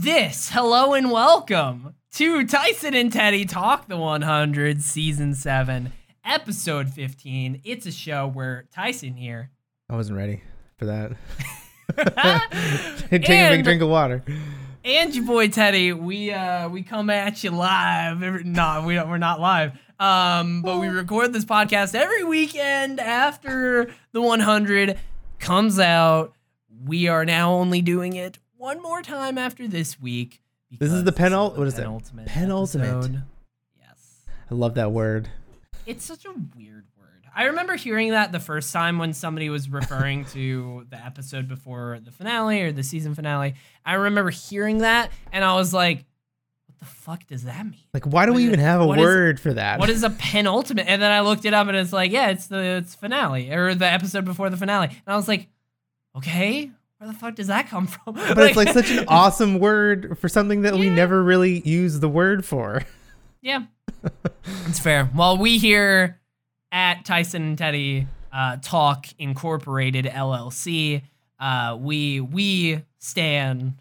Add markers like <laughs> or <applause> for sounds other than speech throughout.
This, hello and welcome to Tyson and Teddy Talk the 100, Season 7, Episode 15. It's a show where Tyson here. I wasn't ready for that. <laughs> Take a big drink of water. and your boy Teddy, we uh we come at you live. Every, no, we don't, we're not live. Um, but we <laughs> record this podcast every weekend after the 100 comes out. We are now only doing it one more time after this week. This is the the what is it? penultimate Penultimate. episode. Yes. I love that word. It's such a weird word. I remember hearing that the first time when somebody was referring to <laughs> the episode before the finale or the season finale. I remember hearing that and I was like, what the fuck does that mean? Like, why do What we even have a what is- word for that? What is a penultimate? And then I looked it up and it's like, yeah, it's the it's finale or the episode before the finale. And I was like, okay, where the fuck does that come from? <laughs> but it's like such an <laughs> awesome word for something that we never really use the word for. Yeah, <laughs> it's fair. Well, we here at Tyson and Teddy uh, Talk Incorporated LLC, uh, we we stand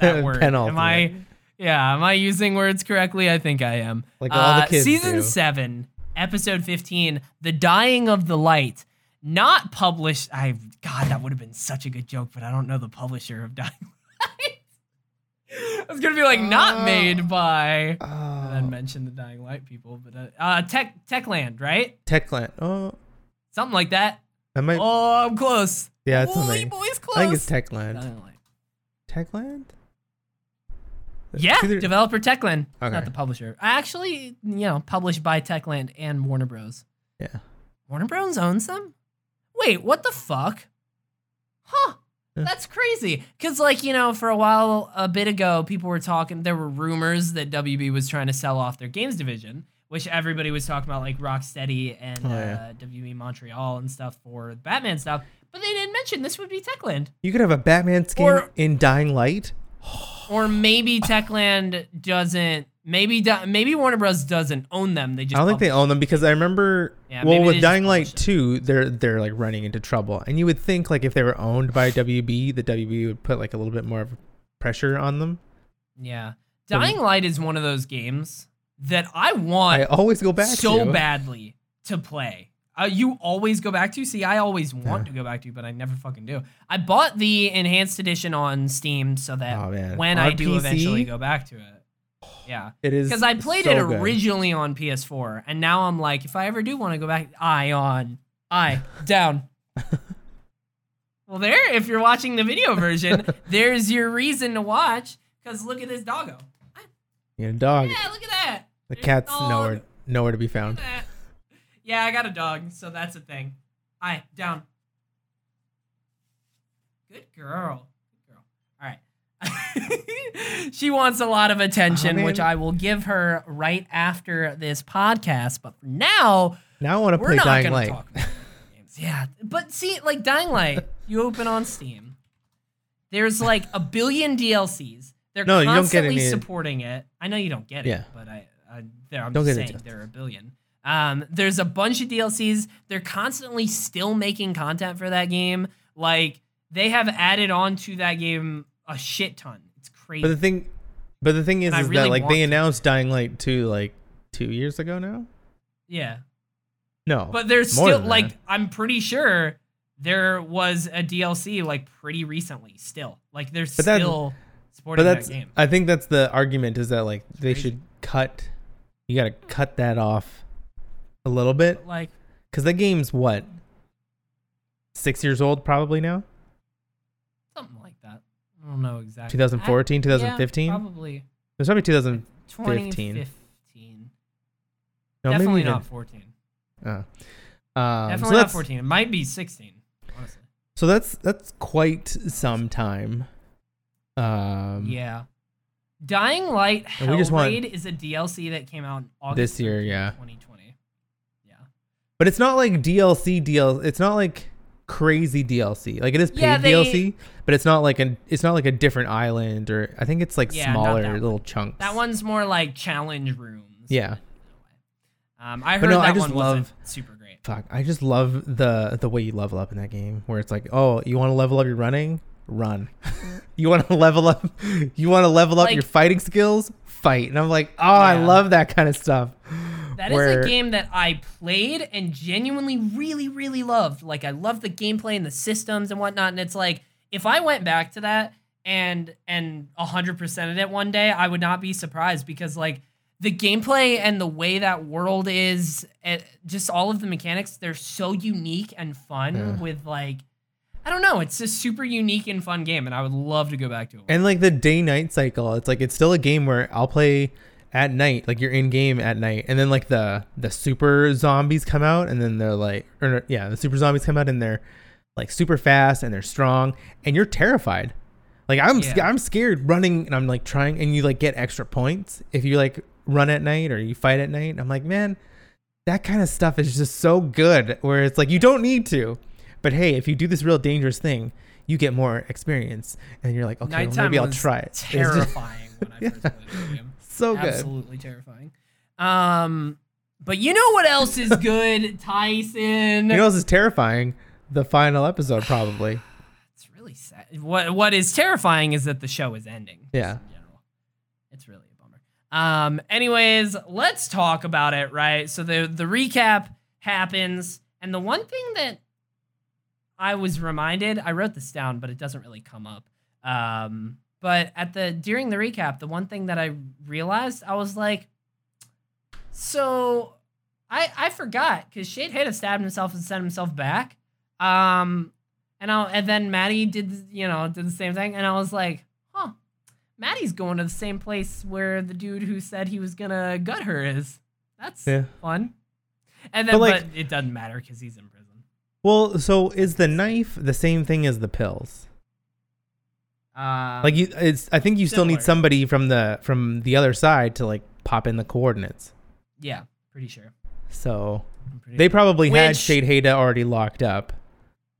that word. Am Penultimate. I? Yeah, am I using words correctly? I think I am. Like all the Uh, kids Season do. seven, episode fifteen, "The Dying of the Light." Not published. I God, that would have been such a good joke, but I don't know the publisher of <laughs> Dying Light. it's gonna be like, not Oh. made by and then Oh, mention the Dying Light people, but uh, uh Tech Techland, right? Techland. Oh, Something like that. that might. Oh, I'm close. yeah, it's oh, something. boys close. I think it's Techland. Dying Light. Techland. Yeah, either- developer Techland, Okay. not the publisher. I actually, you know, published by Techland and Warner Bros. Yeah. Warner Bros owns them. Wait, what the fuck? Huh. That's crazy. Cause like, you know, for a while a bit ago, people were talking there were rumors that WB was trying to sell off their games division, which everybody was talking about like Rocksteady and Oh, yeah. uh, WB Montreal and stuff for Batman stuff. But they didn't mention this would be Techland. You could have a Batman skin Or- in Dying Light. Or maybe Techland doesn't maybe Di- maybe Warner Bros doesn't own them. They just I don't think they own them because I remember. Yeah, well, with Dying Light it. 2, they're they're like running into trouble, and you would think like if they were owned by WB, the WB would put like a little bit more of pressure on them. Yeah. Dying Light is one of those games that I want I always go back so to. badly to play. Uh, you always go back to. See, I always want Yeah. to go back to, but I never fucking do. I bought the enhanced edition on Steam so that Oh, when On I do PC? eventually go back to it, yeah, It is because I played so it good. originally on PS4, and now I'm like, if I ever do want to go back, I on, I <laughs> down. <laughs> well, there. If you're watching the video version, <laughs> there's your reason to watch. Because look at this doggo. You know, dog. Yeah, look at that. the there's cat's nowhere nowhere to be found. Look at that. Yeah, I got a dog, so that's a thing. I down. Good girl. <laughs> She wants a lot of attention, Oh, which. I will give her right after this podcast. But for now, Now I want to play Dying Light. talk about games. Yeah, but see, like Dying Light, you open on Steam. There's like a billion DLCs. They're No, you don't get constantly supporting it. I know you don't get it, Yeah. but I, I there, I'm Don't just saying there are a billion. Um, there's a bunch of DLCs. They're constantly still making content for that game. Like they have added on to that game a shit ton. It's crazy. But the thing, but the thing is, And is really that like they to. announced Dying Light 2 like two years ago now. yeah. No, But there's still like that. I'm pretty sure there was a DLC like pretty recently. Still, like they're But that- still but supporting that's that game. I think that's the argument is that like they crazy. should cut. You got to cut that off a little bit But, like because that game's what six years old probably now. Something. I don't know exactly. 2014, 2015. Yeah, probably It's probably 2000. 2015. No, Definitely maybe not 14. Uh, um, Definitely so not 14. It might be 16. Honestly. so that's that's quite some time. Um, yeah. Dying Light And we just want- is a DLC that came out in August This year, 13th, yeah. 2020. Yeah. But it's not like DLC DL. It's not like crazy DLC. Like it is paid Yeah, they- DLC, but it's not like an. It's not like a different island or I think it's like Yeah, smaller that one. little chunks. That one's more like challenge rooms. Yeah. Um, I But heard no, I that just one wasn't love- super great. Fuck, I just love the the way you level up in that game, where it's like, oh, you want to level up your running, run. <laughs> you want to level up. You want to level up Like- your fighting skills. Fight. And I'm like, oh, I love that kind of stuff. That is Where- a game that I played and genuinely really, really loved. Like I love the gameplay and the systems and whatnot. And it's like if I went back to that and and hundred percent of it one day, I would not be surprised because like the gameplay and the way that world is, eh, just all of the mechanics, they're so unique and fun. Yeah. With like, I don't know, it's a super unique and fun game, and I would love to go back to it. And like the day night cycle, it's like it's still a game where I'll play at night, like you're in game at night, and then like the the super zombies come out, and then they're like, or yeah, the super zombies come out, and they're like super fast and they're strong, and you're terrified. Like I'm Yeah. I'm scared running, and I'm like trying, and you like get extra points if you like run at night or you fight at night. I'm like, man, that kind of stuff is just so good. Where it's like you don't need to, but hey, if you do this real dangerous thing, you get more experience, and you're like, okay, well, maybe I'll try it. <laughs> It's just Terrifying when I Yeah. played the game. So good. Absolutely terrifying. Um, but you know what else is good, <laughs> Tyson? You know what is is terrifying? The final episode, probably. <sighs> it's really sad. What What is terrifying is that the show is ending. Yeah. in general. it's really a bummer. Um. Anyways, let's talk about it. Right. So the the recap happens, and the one thing that I was reminded, I wrote this down, but it doesn't really come up. Um. But at the during the recap, the one thing that I realized, I was like, so I I forgot because Sheidheda stabbed himself and sent himself back. Um, and I and then Maddie did the- you know did the same thing, and I was like, huh, Maddie's going to the same place where the dude who said he was gonna gut her is. That's Yeah. fun. And then, But, but, like- it doesn't matter because he's in prison. Well, so is the knife the same thing as the pills? Um, Like you, it's. I think you still need somebody from the from the other side to like pop in the coordinates. yeah, pretty sure. So pretty they sure. probably had Which- Sheidheda already locked up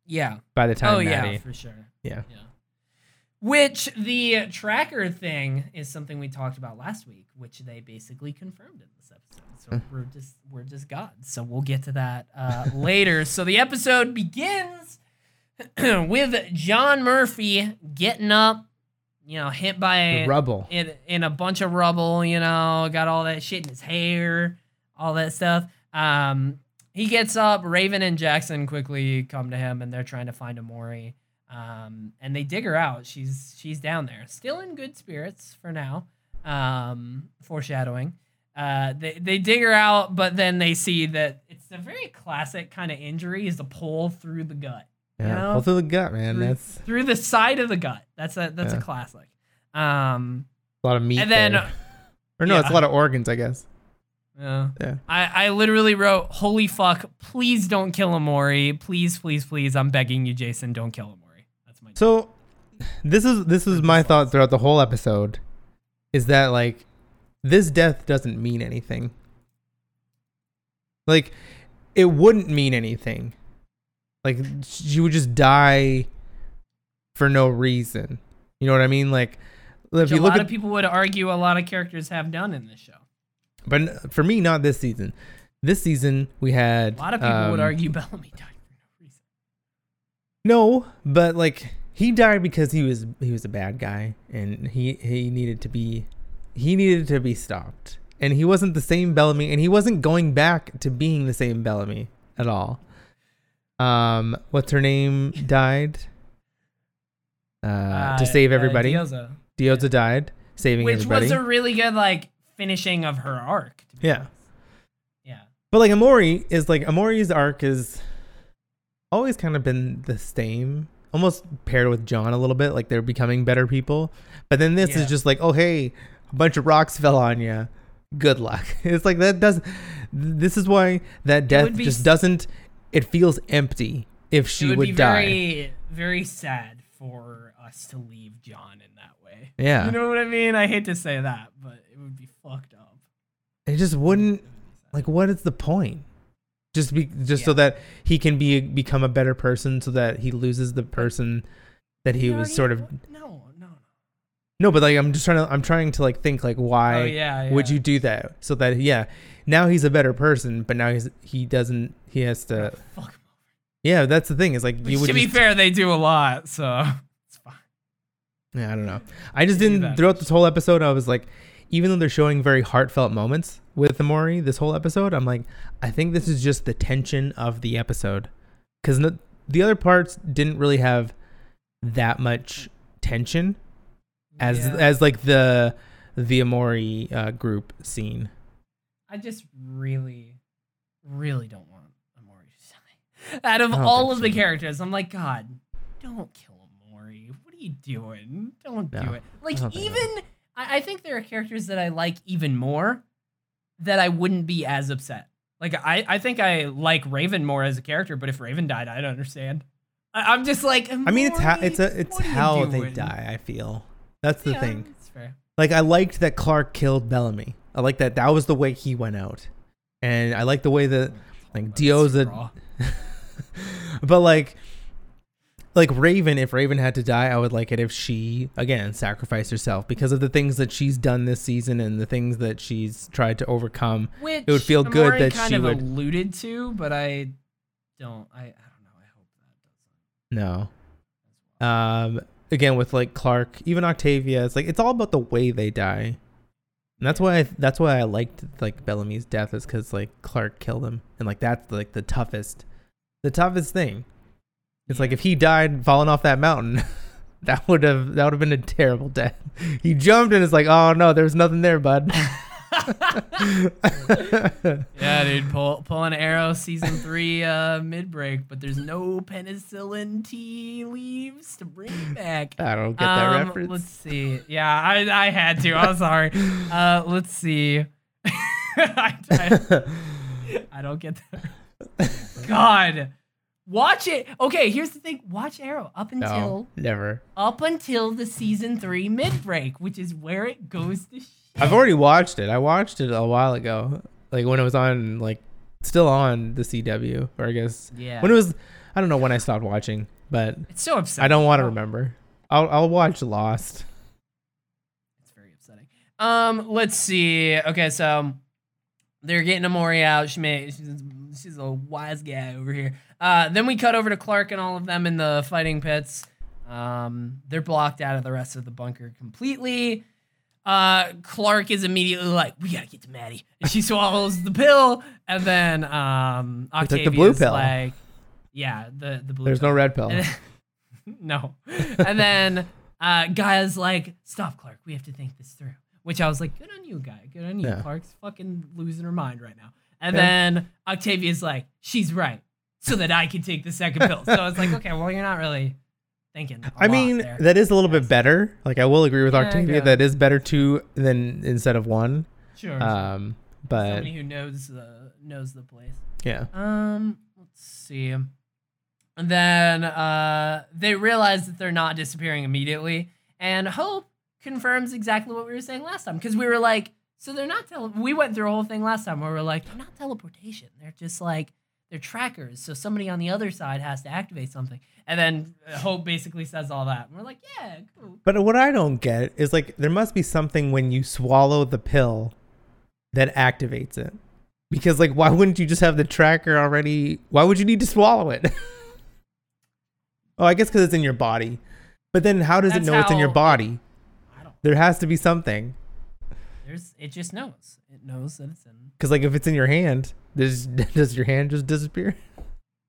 yeah. by the time Oh Maddie. yeah, for sure. Yeah. Yeah. Which the tracker thing is something we talked about last week, which they basically confirmed in this episode. So we're just we're just gods. So we'll get to that uh, <laughs> later. So the episode begins <clears throat> with John Murphy getting up, you know, hit by The rubble. in in a bunch of rubble, you know, got all that shit in his hair, all that stuff. Um, he gets up. Raven and Jackson quickly come to him, and they're trying to find Emori. Um, and they dig her out. She's she's down there, still in good spirits for now. Um, foreshadowing. Uh, they they dig her out, but then they see that it's a very classic kind of injury is a pull through the gut Yeah. you know? Pull through the gut, man. through, That's through the side of the gut. That's a that's Yeah. a classic. Um, a lot of meat. and then there. <laughs> or no, it's a lot of organs, I guess. Yeah. Yeah. I, I literally wrote, Holy fuck, please don't kill Emori. Please, please, please. I'm begging you, Jason, don't kill Emori. That's my So this is this is my thought throughout the whole episode is that like this death doesn't mean anything. Like it wouldn't mean anything. Like she would just die for no reason. You know what I mean? Like if Which you a look lot at of people would argue a lot of characters have done in this show. but for me not this season. This season we had A lot of people would um, argue <laughs> Bellamy died for no reason. No, but like he died because he was he was a bad guy and he he needed to be he needed to be stopped. And he wasn't the same Bellamy and he wasn't going back to being the same Bellamy at all. Um what's her name died? Uh, to save everybody. Diyoza. Diyoza died, saving everybody. Which everybody. was a really good, like, finishing of her arc. to be Yeah. honest. Yeah. But like Emori is like Emori's arc is always kind of been the same, almost paired with John a little bit. Like they're becoming better people. But then this Yeah. is just like, oh hey, a bunch of rocks fell on you. Good luck. <laughs> It's like that does. This is why that death just doesn't. It feels empty if she it would, would, be die. very, very sad for us to leave John in that way. yeah, You know what I mean? I hate to say that, but it would be fucked up. it just wouldn't. Like, what is the point? Just be just so that he can be become a better person, so that he loses the person that he You was already- sort of no, no, no. No, but like I'm just trying to I'm trying to like think like why oh yeah, would you do that so that yeah now he's a better person but now he's he doesn't he has to Fuck. yeah that's the thing is like Which, you would to be just- fair, they do a lot, so it's fine. Yeah, I don't know. I just Do didn't that. throughout this whole episode. I was like, even though they're showing very heartfelt moments with Emori this whole episode, I'm like, I think this is just the tension of the episode, because no, the other parts didn't really have that much tension as Yeah. as like the the Emori uh, group scene. I just really, really don't want Emori to die. Out of all of the so. characters, I'm like, God, don't kill Emori. What are you doing? Don't do it. Like, I even, I, I think there are characters that I like even more that I wouldn't be as upset. Like, I, I think I like Raven more as a character, but if Raven died, I'd understand. I, I'm just like, I mean, it's how it's a it's what are you how they die. I feel that's the Yeah, thing. It's fair. Like I liked that Clark killed Bellamy. I like that that was the way he went out, and I like the way that like Diyoza. <laughs> <laughs> but like like Raven, if Raven had to die, I would like it if she again sacrificed herself because of the things that she's done this season and the things that she's tried to overcome. Which It would feel good that kind she of would- alluded to, but I don't. I, I don't know. I hope that No. doesn't. Um again with like Clark, even Octavia, it's like it's all about the way they die. And that's why I, that's why I liked like Bellamy's death is cuz like Clark killed him and like that's like the toughest the toughest thing. It's like if he died falling off that mountain, <laughs> that would have that would have been a terrible death. He jumped and it's like, "Oh no, there's nothing there, bud." <laughs> <laughs> yeah, dude. Pull pull an arrow season three uh, mid break, but there's no penicillin tea leaves to bring back. I don't get that Um, reference. Let's see. Yeah, I I had to. I'm sorry. Uh, let's see. I, I, I don't get that. <laughs> God, watch it. Okay, here's the thing. Watch Arrow up until no, never. up until the season three mid break, which is where it goes to. Shit. I've already watched it. I watched it a while ago, like when it was on, like still on the CW, or I guess Yeah, when it was. I don't know when I stopped watching, but it's so upsetting. I don't want to remember. I'll I'll watch Lost. It's very upsetting. Um, let's see. Okay, so they're getting Amori out. She may she's, she's a wise guy over here. Uh, then we cut over to Clark and all of them in the fighting pits. Um, they're blocked out of the rest of the bunker completely. Uh, Clark is immediately like, "We gotta get to Maddie," and she <laughs> swallows the pill, and then um, took the Octavia's blue pill. like, "Yeah, the the blue." There's pill. no red pill. And- <laughs> no. And then uh, Gaia's like, stop, Clark. We have to think this through. Which I was like, good on you, guy. Good on you. Yeah. Clark's fucking losing her mind right now. And Yeah. then Octavia's like, she's right. So that I can take the second pill. So it's like, okay, well, you're not really thinking. I mean, there. that is a little Yes. bit better. Like I will agree with Yeah, Octavia. That is better two than instead of one. sure. Um, but Somebody who knows the knows the place. yeah, Um, let's see. And then uh, they realize that they're not disappearing immediately, and Hope confirms exactly what we were saying last time because we were like, so they're not tele. We went through a whole thing last time where we are like, they're not teleportation. They're just like they're trackers. So somebody on the other side has to activate something, and then uh, Hope basically says all that. And we're like, yeah, cool. But what I don't get is like there must be something when you swallow the pill that activates it. Because like why wouldn't you just have the tracker already? Why would you need to swallow it? <laughs> oh, I guess cuz it's in your body. But then how does That's it know it's in your body? There has to be something. There's it just knows. It knows that it's in. Cuz like if it's in your hand, does <laughs> does your hand just disappear?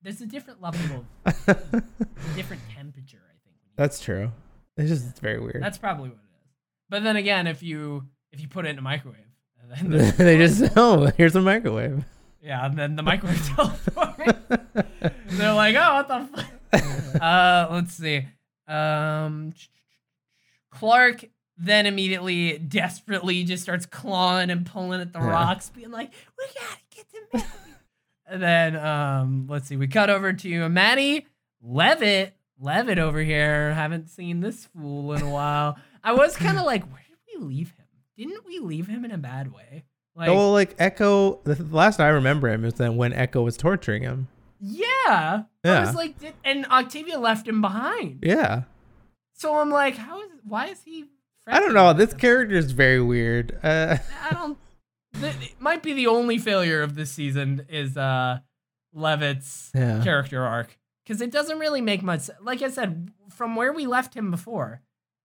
There's a different level of a <laughs> different temperature. I think. That's true. It's just it's very weird. That's probably what it is. But then again, if you if you put it in a microwave, <laughs> then they just oh, here's a microwave. yeah, and then the microwave teleports. They're like, oh, what the fuck? uh, let's see. Um, Clark then immediately, desperately, just starts clawing and pulling at the Yeah. rocks, being like, "We gotta get to Maddie." and then, um, let's see. We cut over to Maddie Levitt. Levitt over here. Haven't seen this fool in a while. I was kind of like, where did we leave him? Didn't we leave him in a bad way? Like, oh, well, like Echo. The last I remember him is then when Echo was torturing him. yeah. yeah. I was like, did, and Octavia left him behind. Yeah. So I'm like, how is? Why is he? I don't know. This character is very weird. Uh, I <laughs> don't. th- It might be the only failure of this season is uh Levitt's Yeah. character arc because it doesn't really make much. Like I said, from where we left him before,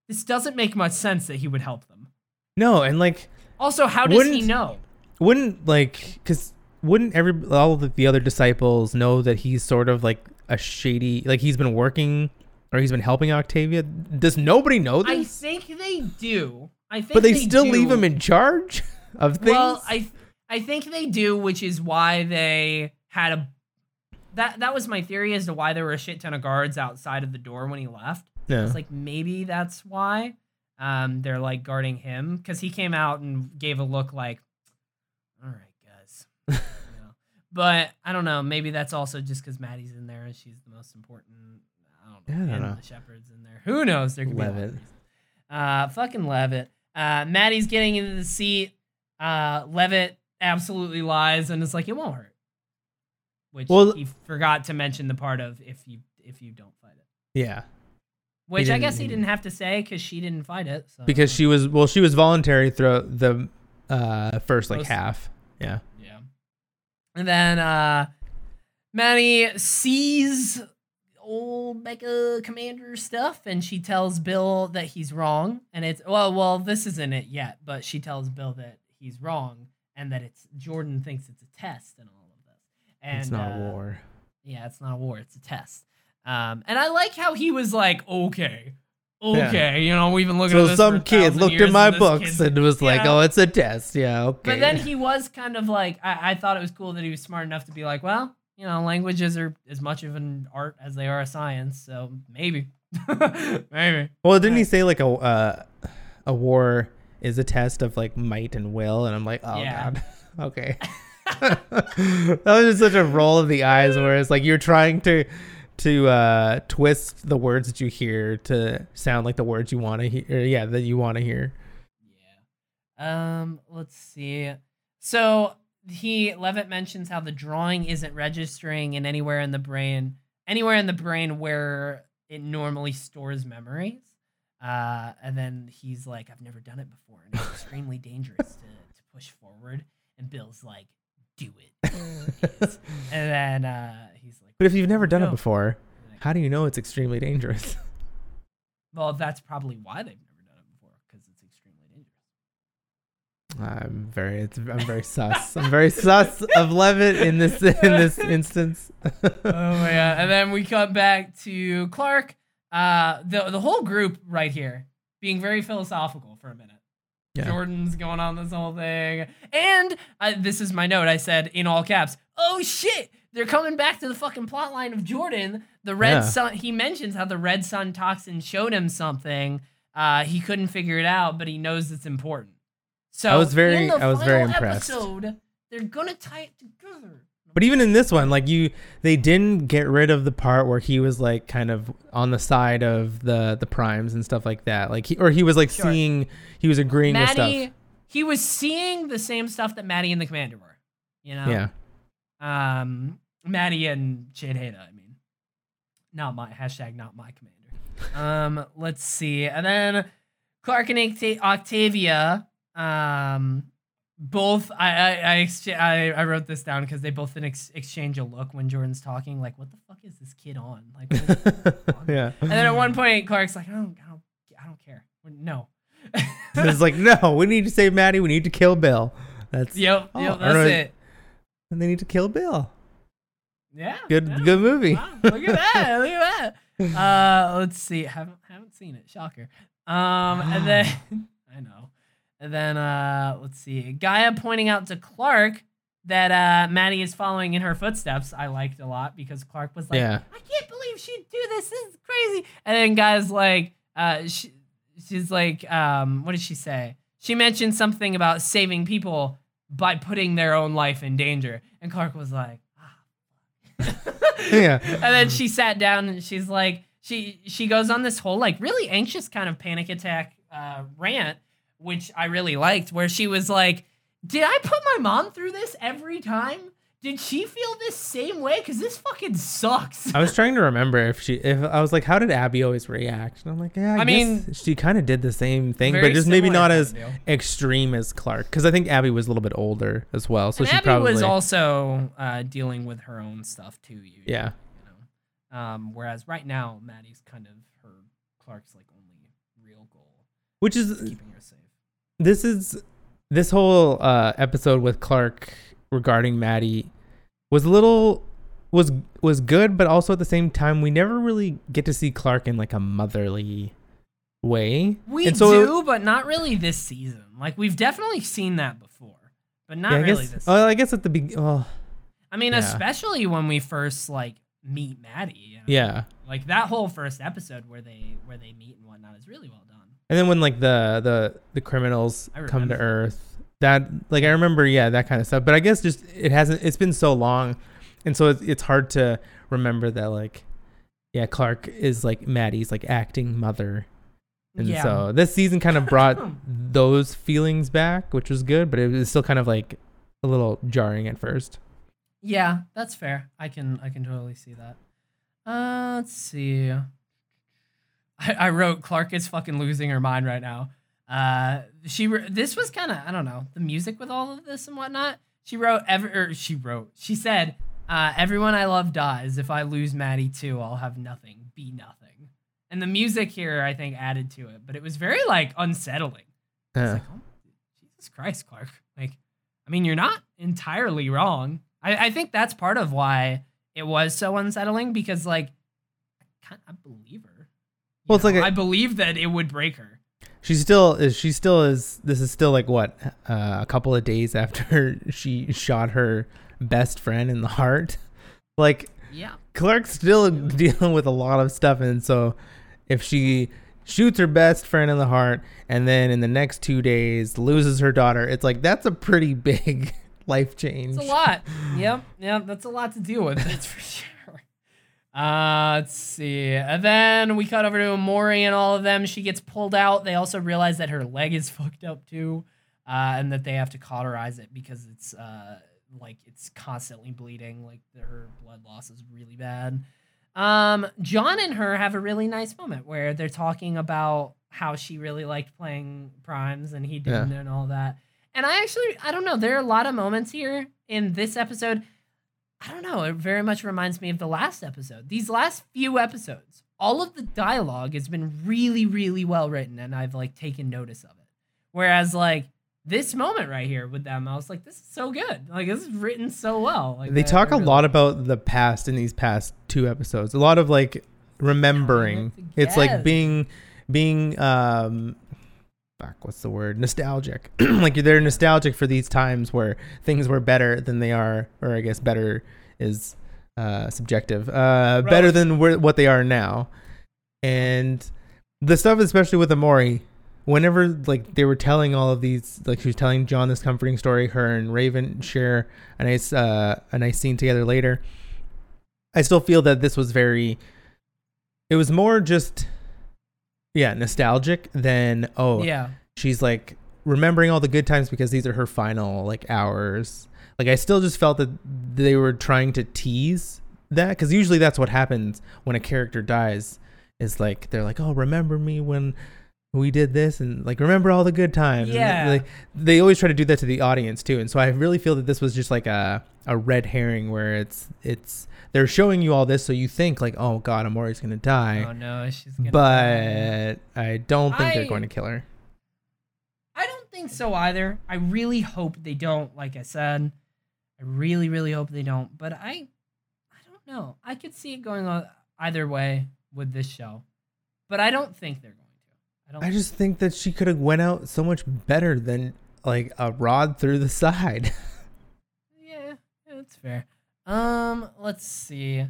this doesn't make much sense that he would help them. No, and like Also, how does he Wouldn't- know? wouldn't like because wouldn't every all of the other disciples know that he's sort of like a shady like he's been working or he's been helping Octavia? Does nobody know this? I think they do. I think but they, still do. leave him in charge <laughs> of things. Well, I I think they do, which is why they had a that that was my theory as to why there were a shit ton of guards outside of the door when he left. yeah. It's like maybe that's why um they're like guarding him because he came out and gave a look like, all right, guys. <laughs> you know. But I don't know. Maybe that's also just because Maddie's in there and she's the most important. Don't know. Yeah, I don't and know. the shepherd's in there. Who knows? There could be a lot Levitt. Uh, fucking Levitt. Uh, Maddie's getting into the seat. Uh, Levitt absolutely lies and is like, it won't hurt. Which Well- he forgot to mention the part of if you if you don't fight it. yeah. Which I guess he didn't have to say because she didn't fight it. So. Because she was well, she was voluntary throughout the uh first like Most- half. Yeah. Yeah. And then uh Maddie sees old Becca Commander stuff and she tells Bill that he's wrong. And it's well well, this isn't it yet, but she tells Bill that he's wrong and that it's Jordan thinks it's a test and all of this. And it's not uh, a war. Yeah, it's not a war, it's a test. Um and I like how he was like, okay. Yeah. Okay, you know, we've been looking at So some kid looked at my books kid's- and was like, Yeah. "Oh, it's a test." Yeah, okay. But then he was kind of like, I, I thought it was cool that he was smart enough to be like, well, you know, languages are as much of an art as they are a science, so maybe, <laughs> maybe. Well, didn't he say like a uh, a war is a test of like might and will? And I'm like, oh Yeah. god, <laughs> okay. <laughs> that was just such a roll of the eyes, where it's like you're trying to to uh, twist the words that you hear to sound like the words you want to hear. Yeah, that you want to hear. Yeah. Um, let's see. So he Levitt mentions how the drawing isn't registering in anywhere in the brain, anywhere in the brain where it normally stores memories. Uh, and then he's like, I've never done it before, and it's <laughs> extremely dangerous to, to push forward. And Bill's like, do it. <laughs> and then uh, he's like, But if you've never done it before, how do you know it's extremely dangerous? well, that's probably why they've never done it before, because it's extremely dangerous. I'm very, it's, I'm very sus. I'm very sus of Levitt in this in this <laughs> instance. oh my god! And then we come back to Clark. Uh, the the whole group right here being very philosophical for a minute. Yeah. Jordan's going on this whole thing, and uh, this is my note. I said in all caps, "Oh shit!" They're coming back to the fucking plot line of Jordan. The red Yeah. sun. He mentions how the red sun toxin showed him something. Uh, he couldn't figure it out, but he knows it's important. So I was very- I was very impressed. Episode, they're gonna tie it together. But even in this one, like you, they didn't get rid of the part where he was like kind of on the side of the the primes and stuff like that. Like he or he was like Sure. seeing, he was agreeing with stuff. he was seeing the same stuff that Maddie and the commander were. You know? Yeah, Um, Maddie and Sheidheda, I mean. Not my hashtag not my commander. <laughs> um, let's see. And then Clark and Octavia, um, both I I I, I, I wrote this down because they both then ex- exchange a look when Jordan's talking, like, what the fuck is this kid on? Like, what is this <laughs> on? yeah. And then at one point, Clark's like, I don't, I don't, I don't care. No. <laughs> it's like no, we need to save Maddie. We need to kill Bill. That's Yep, Oh, yep, that's know. it. and they need to kill Bill. Yeah. Good, yeah. good movie. Wow, look at that. Look at that. <laughs> Uh, let's see. Haven't haven't seen it. Shocker. Um, and <sighs> then. And then uh, let's see. Gaia pointing out to Clark that uh, Maddie is following in her footsteps. I liked a lot because Clark was like, Yeah. I can't believe she'd do this. This is crazy. And then Gaia's like, uh, she, she's like, um, what did she say? She mentioned something about saving people by putting their own life in danger. And Clark was like, ah. Yeah. <laughs> And then she sat down and she's like, she she goes on this whole like really anxious kind of panic attack uh, rant, which I really liked, where she was like, "Did I put my mom through this every time? Did she feel this same way? Because this fucking sucks." I was trying to remember if she, if I was like, how did Abby always react? And I'm like, yeah, I, I guess mean, she kind of did the same thing, but just maybe not as deal. extreme as Clark. Because I think Abby was a little bit older as well, so and she Abby probably was also uh, dealing with her own stuff too. Usually, Yeah. You know? Um, whereas right now, Maddie's kind of her Clark's like only real goal. which is keeping her safe. This is this whole uh, episode with Clark regarding Maddie was a little was was good, but also at the same time we never really get to see Clark in like a motherly way. We so- do, but not really this season. Like we've definitely seen that before, but not yeah, really guess. this. Oh, season. I guess at the be- oh, I mean, yeah. especially when we first like meet Maddie. you know? yeah. Like that whole first episode where they where they meet and whatnot is really well done. And then when like the the the criminals come to. Earth, that like I remember, yeah, that kind of stuff. But I guess just it hasn't. It's been so long, and so it's, it's hard to remember that like, yeah, Clark is like Maddie's like acting mother, and yeah. so this season kind of brought <laughs> those feelings back, which was good. But it was still kind of like a little jarring at first. Yeah, that's fair. I can I can totally see that. Uh, let's see. I, I wrote Clark is fucking losing her mind right now. Uh, she re- this was kind of I don't know the music with all of this and whatnot. She wrote ever or she wrote she said uh, everyone I love dies. If I lose Maddie too, I'll have nothing, be nothing. And the music here I think added to it, but it was very like unsettling. Yeah. like, oh, Jesus Christ, Clark. Like, I mean, you're not entirely wrong. I, I think that's part of why it was so unsettling because, like, I, kind I believe her. Well, it's like a- I believe that it would break her. She still is. She still is. This is still like what uh, a couple of days after <laughs> she shot her best friend in the heart. Like Yeah. Clark's still dealing with a lot of stuff, and so if she shoots her best friend in the heart, and then in the next two days loses her daughter, it's like that's a pretty <laughs> big life change. It's a lot. yep. Yep. That's a lot to deal with. That's for <laughs> sure. Uh, let's see. And then we cut over to Emori and all of them. She gets pulled out. They also realize that her leg is <laughs> fucked up too, uh, and that they have to cauterize it because it's uh, like it's constantly bleeding. Like her blood loss is really bad. Um, John and her have a really nice moment where they're talking about how she really liked playing primes and he didn't and all that. And I actually, I don't know, there are a lot of moments here in this episode. I don't know, it very much reminds me of the last episode. These last few episodes, all of the dialogue has been really, really well written, and I've like taken notice of it. Whereas like this moment right here with them, I was like, this is so good. Like this is written so well. Like they I- talk I a really- lot about the past in these past two episodes. A lot of like remembering. It's like being being um fuck, what's the word? Nostalgic. <clears throat> like they're nostalgic for these times where things were better than they are, or I guess better is uh subjective. Uh better than where, what they are now. And the stuff especially with Emori whenever like they were telling all of these like she was telling John this comforting story her and Raven share a nice uh a nice scene together later I still feel that this was very it was more just yeah nostalgic then oh Yeah. she's like remembering all the good times because these are her final like hours like I still just felt that they were trying to tease that because usually that's what happens when a character dies is like they're like oh remember me when we did this and like remember all the good times Yeah. like they always try to do that to the audience too and so i really feel that this was just like a, a red herring where it's it's they're showing you all this so you think like oh god emori's gonna die Oh no, she's gonna. die. but i don't think they're going to kill her I don't think so either. I really hope they don't. Like I said, I really, really hope they don't. But I, I don't know. I could see it going on either way with this show, but I don't think they're going to. I don't. i just think that she could have went out so much better than like a rod through the <laughs> side yeah, yeah, that's fair. Um, let's see.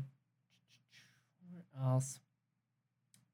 What else?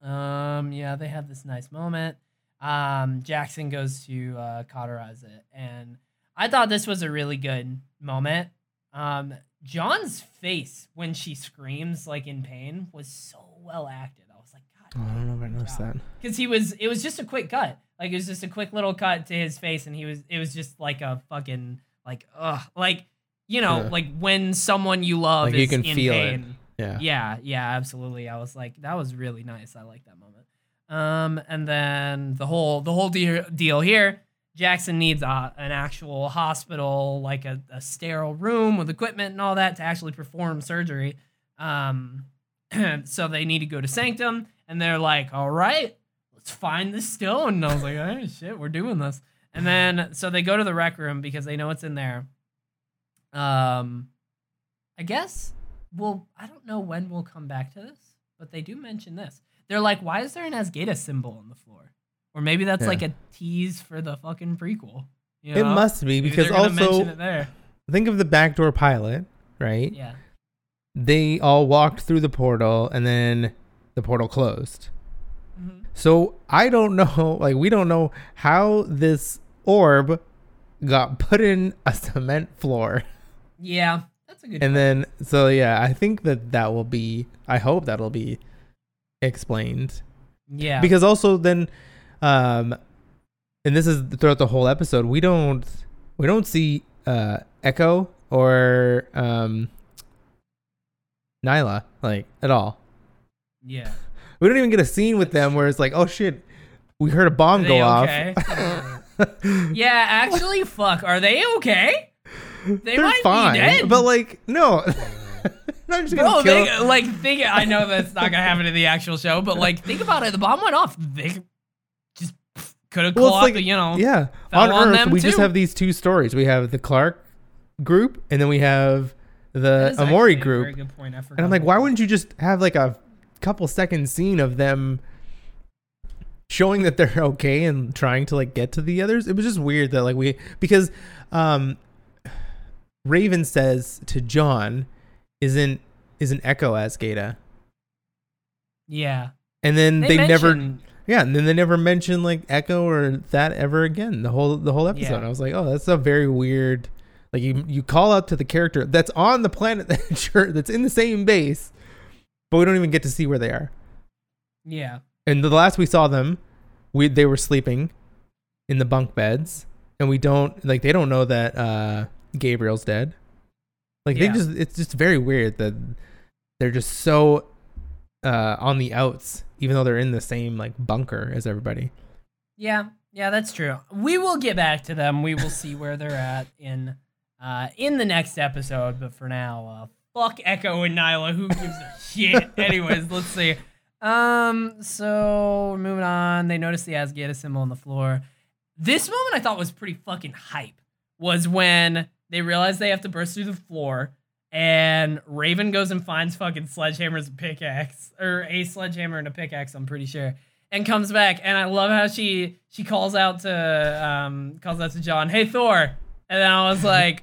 Um, yeah, they have this nice moment. Um, Jackson goes to uh, cauterize it, and I thought this was a really good moment. Um, John's face when she screams like in pain was so well acted. I was like, oh, God, i don't know if i noticed that because he was it was just a quick cut like it was just a quick little cut to his face and he was it was just like a fucking like ugh like you know Yeah. like when someone you love Like, is you can in feel it. pain yeah yeah yeah absolutely i was like that was really nice i like that moment um and then the whole the whole deal, deal here jackson needs a, an actual hospital like a, a sterile room with equipment and all that to actually perform surgery um <clears throat> so they need to go to sanctum and they're like all right let's let's find the stone. And I was like, oh shit, we're doing this. And then so they go to the rec room because they know it's in there. Um, I guess. Well, I don't know when we'll come back to this, but they do mention this. They're like, why is there an Azgeda symbol on the floor? Or maybe that's Yeah. like a tease for the fucking prequel. You It must be Maybe because also it there. think of the backdoor pilot, right? Yeah. They all walked through the portal and then the portal closed. Mhm. So I don't know, <laughs> like we don't know how this orb got put in a cement floor. <laughs> Yeah, that's a good. And then so yeah, I think that that will be I hope that'll be explained. yeah. Because also then um and this is throughout the whole episode, we don't we don't see uh Echo or um Niylah like at all. yeah. <laughs> We don't even get a scene with them where it's like, "Oh shit, we heard a bomb Are go they off." <laughs> yeah, actually, fuck. Are they okay? They They're might fine, be dead. but like, no, <laughs> not just gonna Bro, kill. they, like think. I know that's not gonna happen in the actual show, but like think about it. The bomb went off. They just could have Well, it's like- you know. yeah, on on Earth them we just have these two stories. We have the Clark group, and then we have the is Emori actually very group. good point. And I'm like, why wouldn't you just have like a couple second scene of them showing that they're <laughs> okay and trying to like get to the others? It was just weird that like we because um Raven says to John, "Isn't isn't Echo Azgeda?" Yeah. And then they, never yeah, and then they never mention like Echo or that ever again. The whole the whole episode. Yeah. I was like, oh, that's a very weird. Like you you call out to the character that's on the planet <laughs> that sure that's in the same base, but we don't even get to see where they are. Yeah. And the last we saw them, we they were sleeping in the bunk beds, and we don't like they don't know that uh Gabriel's dead. Like Yeah. they just it's just very weird that they're just so uh on the outs, even though they're in the same like bunker as everybody. Yeah, yeah, that's true. We will get back to them. We will see where they're at in uh in the next episode. But for now, uh fuck Echo and Niylah. Who gives a <laughs> shit? Anyways, let's see. Um, so we're moving on. They notice the Azgeda symbol on the floor. This moment I thought was pretty fucking hype. Was when they realize they have to burst through the floor. And Raven goes and finds fucking sledgehammers and pickaxe, or a sledgehammer and a pickaxe. I'm pretty sure and comes back and I love how she she calls out to um calls out to John, "Hey Thor." And then I was <laughs> like,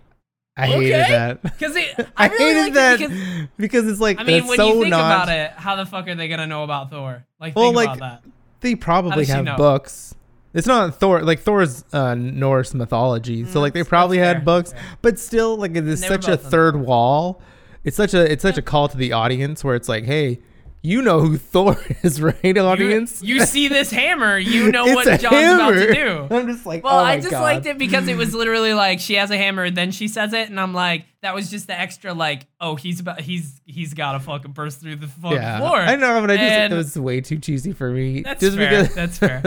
I hated that. cuz <laughs> I I, really hated that it because <laughs> because, it's like I mean, when so you think not. about it, how the fuck are they going to know about Thor? Like Well, think like, about that. They probably have know? books. It's not Thor like Thor's uh, Norse mythology, so Mm, like they probably that's had fair, books, fair. but still like it is They were such a both on third wall. It's such a it's such a call to the audience where it's like, hey, you know who Thor <laughs> is, right, audience? You, see this hammer, you <laughs> know It's what a John's about to do. <laughs> I'm just like, Well, oh I just God. liked it because it was literally like she has a hammer, then she says it, and I'm like, that was just the extra like, oh, he's about he's he's got to fucking burst through the fucking Yeah, floor. I know, but I just And- it was way too cheesy for me. That's just fair. because That's fair.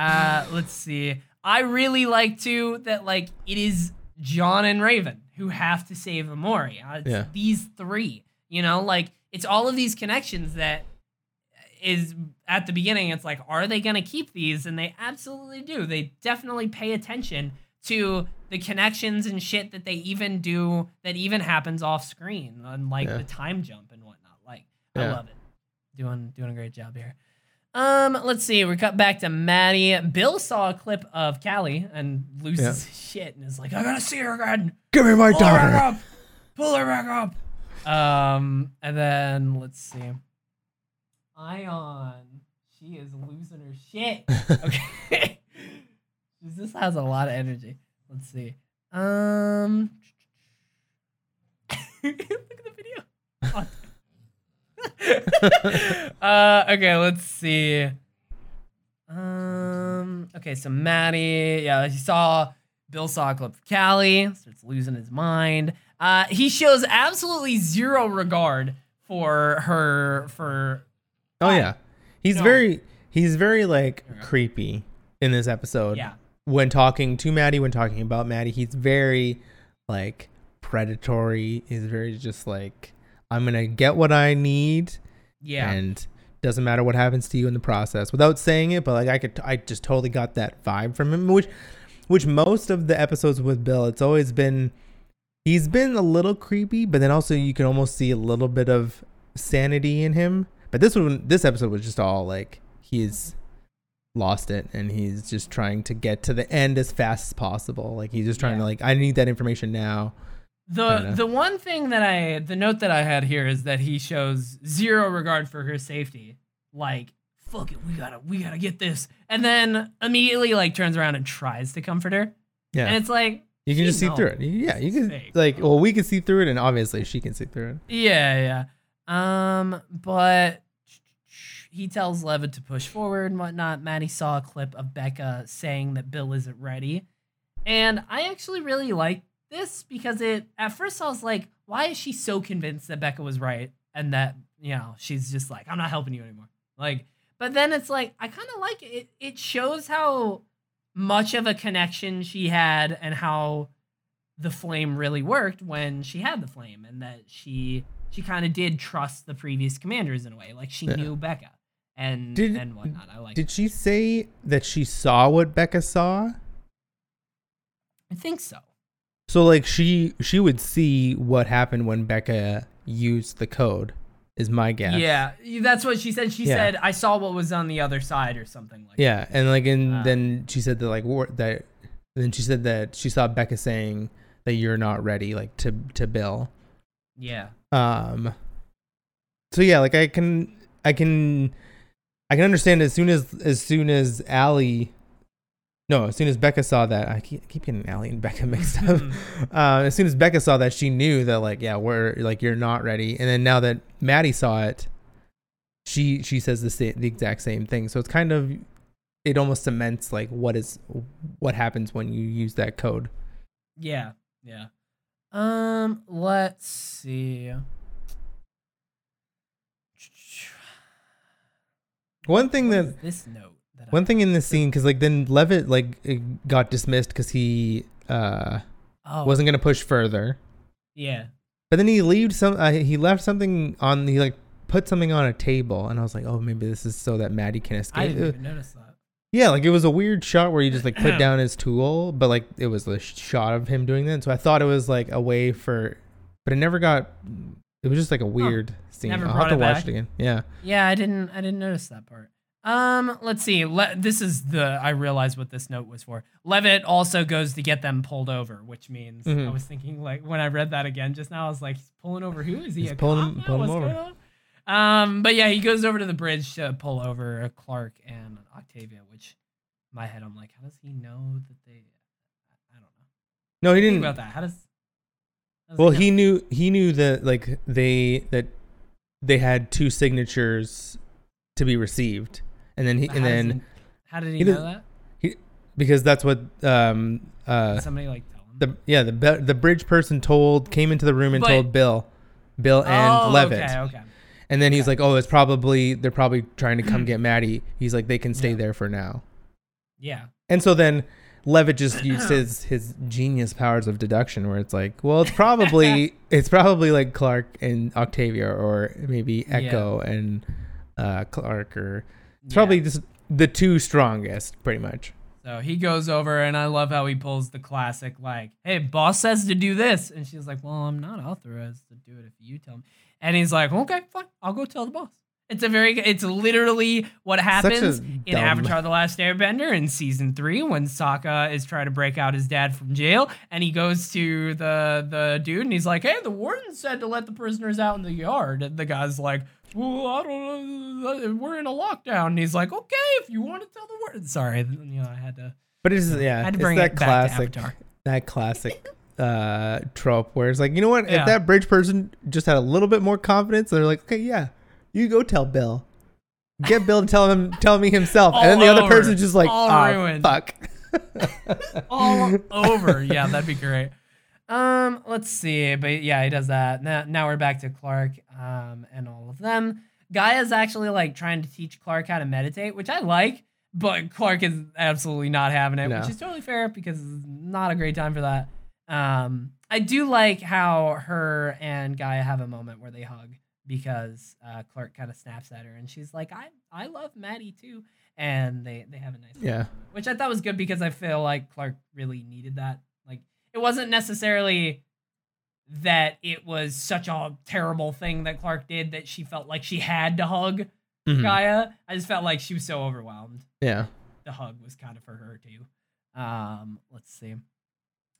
Uh, let's see. I really like too that like it is John and Raven who have to save Emori. Uh, it's Yeah. These three, you know, like it's all of these connections that is at the beginning. It's like, are they gonna keep these? And they absolutely do. They definitely pay attention to the connections and shit that they even do that even happens off screen and like Yeah. the time jump and whatnot. Like, I love it. Doing doing a great job here. Um, let's see. We cut back to Maddie. Bill saw a clip of Callie and loses Yeah. his shit and is like, "I gotta see her again. give me my Pull her back daughter. up. Pull her back up." Um, and then let's see. Ion, she is losing her shit. <laughs> Okay, <laughs> this has a lot of energy. Let's see. Um, <laughs> look at the video. <laughs> Uh, okay, let's see. Um, okay, so Maddie, yeah, he saw Bill saw a clip of Callie, starts losing his mind. Uh, he shows absolutely zero regard for her for Oh Why? yeah, he's No. very he's very like creepy in this episode. yeah. when talking to Maddie, when talking about Maddie, he's very like predatory. He's very just like I'm gonna get what I need Yeah. and doesn't matter what happens to you in the process. Without saying it but like i could i just totally got that vibe from him which which most of the episodes with bill it's always been he's been a little creepy but then also you can almost see a little bit of sanity in him. But this one this episode was just all like he's lost it and he's just trying to get to the end as fast as possible. Like he's just trying to like i need that information now The Kinda. the one thing that I the note that I had here is that he shows zero regard for her safety. Like, fuck it, we gotta we gotta get this. And then immediately like turns around and tries to comfort her. yeah And it's like you can just see through it yeah you can Fake, like well we can see through it and obviously she can see through it Yeah, yeah. Um, but he tells Levitt to push forward and whatnot. Maddie saw a clip of Becca saying that Bill isn't ready. And I actually really like this because it at first I was like, why is she so convinced that Becca was right and that, you know, she's just like, I'm not helping you anymore. Like, but then it's like I kind of like it. it. Shows how much of a connection she had and how the flame really worked when she had the flame and that she she kind of did trust the previous commanders in a way like she Yeah. knew becca and Did- and whatnot i like Did she say that she saw what Becca saw? i think so So like she she would see what happened when Becca used the code. Is my guess. yeah that's what she said she Yeah. said i saw what was on the other side or something like Yeah, and like and Uh, then she said that like war- that. Then she said that she saw Becca saying that you're not ready, like to to Bill. yeah Um. So yeah, like I can I can I can understand as soon as as soon as Allie. No, as soon as Becca saw that, I keep, keep getting Allie and Becca mixed up. <laughs> uh, as soon as Becca saw that, she knew that like yeah, we're like you're not ready. And then now that Maddie saw it, she she says the the exact same thing. So it's kind of it almost cements like what is what happens when you use that code. yeah yeah um let's see One thing that is this note One thing in this scene, because like then Levitt like got dismissed because he uh oh wasn't gonna push further, yeah but then he leave some uh, he left something on he like put something on a table, and I was like, oh maybe this is so that Maddie can i escape. didn't Uh, even notice that yeah, like it was a weird shot where he just like put <clears throat> down his tool, but like it was a shot of him doing that. So I thought it was like a way for, but it never got. It was just like a weird scene. Never I'll have to watch back? it again. Yeah. Yeah, I didn't. I didn't notice that part. Um, let's see. Le- this is the. I realized what this note was for. Levitt also goes to get them pulled over, which means I Mhm. was thinking like when I read that again just now, I was like, he's pulling over who? Is he He's a pulling cop him- now? pulling him over. Um, but yeah, he goes over to the bridge to pull over Clark and Octavia. Which, in my head, I'm like, how does he know that they? I don't know. No, he didn't. about that. How does? how does Well, know? he knew he knew that like they that they had two signatures to be received, and then he But and then he- how did he, he know doesn't- that? because that's what um uh Did somebody like tell him? the yeah the the bridge person told came into the room and But- told Bill, Bill and oh, Levitt, Okay, okay. and then he's like, oh, it's probably they're probably trying to come <clears throat> get Maddie. He's like, they can stay Yeah. there for now, Yeah. and so then. Levitt just <clears throat> used his genius powers of deduction, where it's like, well, it's probably <laughs> it's probably like Clark and Octavia, or maybe Yeah. Echo and uh, Clark, or it's Yeah. probably just the two strongest, pretty much. So he goes over, and I love how he pulls the classic, like, hey, boss says to do this. And she's like, well, I'm not authorized to do it if you tell me. And he's like, okay, fine. I'll go tell the boss. It's a very, it's literally what happens in dumb- Avatar The Last Airbender in season three when Sokka is trying to break out his dad from jail. And he goes to the, the dude and he's like, hey, the warden said to let the prisoners out in the yard. And the guy's like, well, I don't know. We're in a lockdown. And he's like, okay, if you want to tell the warden. Sorry, you know, I had to. But it's yeah, I had to it's bring that it classic, that classic uh trope where it's like, you know what? Yeah. If that bridge person just had a little bit more confidence, they're like, okay, yeah, you go tell Bill. Get Bill to tell him, <laughs> tell me himself, and then the other over. person's just like, All ah, ruined." fuck. <laughs> all over. Yeah, that'd be great. Um, let's see, but yeah, he does that. Now, now we're back to Clark, um, and all of them. Gaia's actually like trying to teach Clark how to meditate, which I like, but Clark is absolutely not having it, No. which is totally fair because it's not a great time for that. Um, I do like how her and Gaia have a moment where they hug because uh, Clark kind of snaps at her and she's like, I I love Maddie too. And they, they have a nice Yeah. which I thought was good because I feel like Clark really needed that. Like it wasn't necessarily that it was such a terrible thing that Clark did that she felt like she had to hug Mhm. Gaia. I just felt like she was so overwhelmed. Yeah. The hug was kind of for her too. Um, let's see.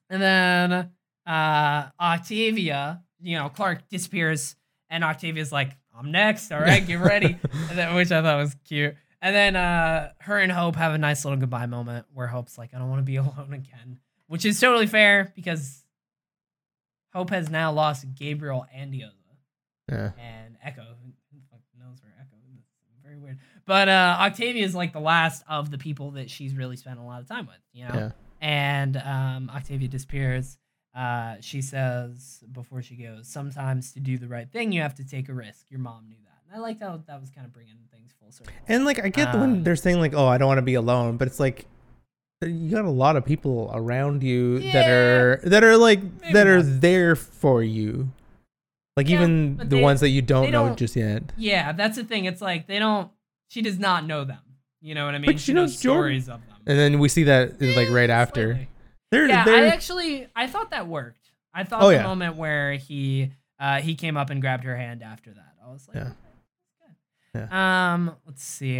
And then uh Octavia, you know, Clark disappears and Octavia's like, I'm next, all right, get ready. <laughs> and then, which I thought was cute. And then uh her and Hope have a nice little goodbye moment where Hope's like, I don't want to be <laughs> alone again. Which is totally fair because Hope has now lost Gabriel and Diyoza Yeah. and Echo. Who who the fuck knows where Echo is? Very weird. But uh, Octavia is like the last of the people that she's really spent a lot of time with, you know? Yeah. And um, Octavia disappears. Uh, she says before she goes, sometimes to do the right thing, you have to take a risk. Your mom knew that. And I liked how that was kind of bringing things full circle. And like I get Um, when they're saying like, "Oh, I don't want to be alone," but it's like you got a lot of people around you that are that are like Maybe that are there for you. Like Yeah, even the they- ones that you don't know don't- just yet. yeah, that's the thing. It's like they don't, she does not know them. You know what I mean? But she knows Jordan. stories of them. And then we see that like Yeah, right after. They're yeah, they're I actually I thought that worked. I thought Oh, the yeah. moment where he uh he came up and grabbed her hand after that. I was like, Yeah. okay, that's good. Um, let's see.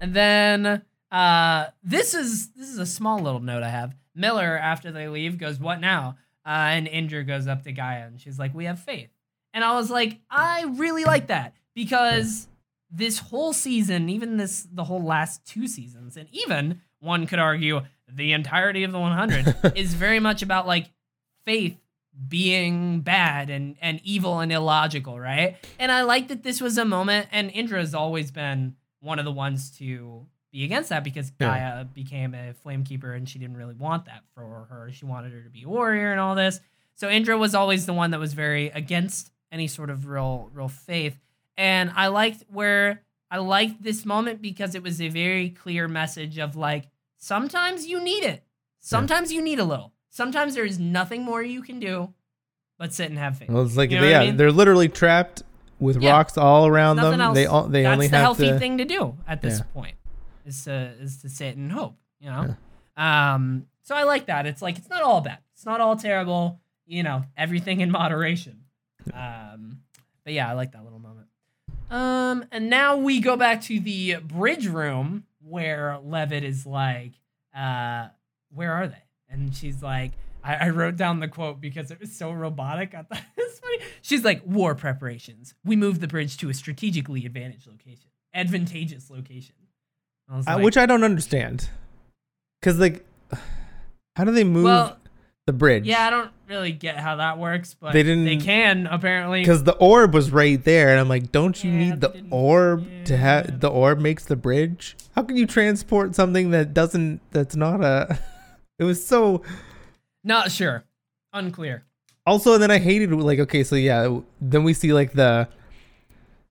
And then uh this is this is a small little note I have. Miller, after they leave, goes, What now? Uh, and Indra goes up to Gaia and she's like, We have faith. And I was like, I really like that because this whole season, even this the whole last two seasons, and even one could argue the entirety of the 100 <laughs> is very much about like faith being bad and and evil and illogical, right? And I like that this was a moment and Indra has always been one of the ones to be against that because Yeah. Gaia became a flame keeper and she didn't really want that for her. She wanted her to be a warrior and all this. So Indra was always the one that was very against any sort of real real faith. And I liked where I liked this moment because it was a very clear message of like sometimes you need it. Sometimes you need a little. Sometimes there is nothing more you can do but sit and have faith. well, it's like You know what yeah, I mean? they're literally trapped with Yeah. rocks all around them. They all they That's only the have healthy to thing to do at this Yeah. point is to is to sit and hope, you know. Um, so I like that. It's like it's not all bad. It's not all terrible. You know, everything in <laughs> moderation. Um, but yeah, I like that little moment. Um, and now we go back to the bridge room where Levitt is like, uh, where are they? And she's like, I, I wrote down the quote because it was so robotic. I thought <laughs> it was funny. She's like, war preparations. We moved the bridge to a strategically advantaged location, advantageous location. I was Uh, which I don't understand. Cuz like <sighs> how do they move well, the bridge? yeah, I don't really get how that works, but They didn't- They can apparently. Because the orb was right there, and I'm like, don't you Yeah, need the orb to have the orb makes the bridge? How can you transport something that doesn't? That's not a. <laughs> It was so. Not sure. Unclear. Also, and then I hated like okay, so yeah, then we see like the,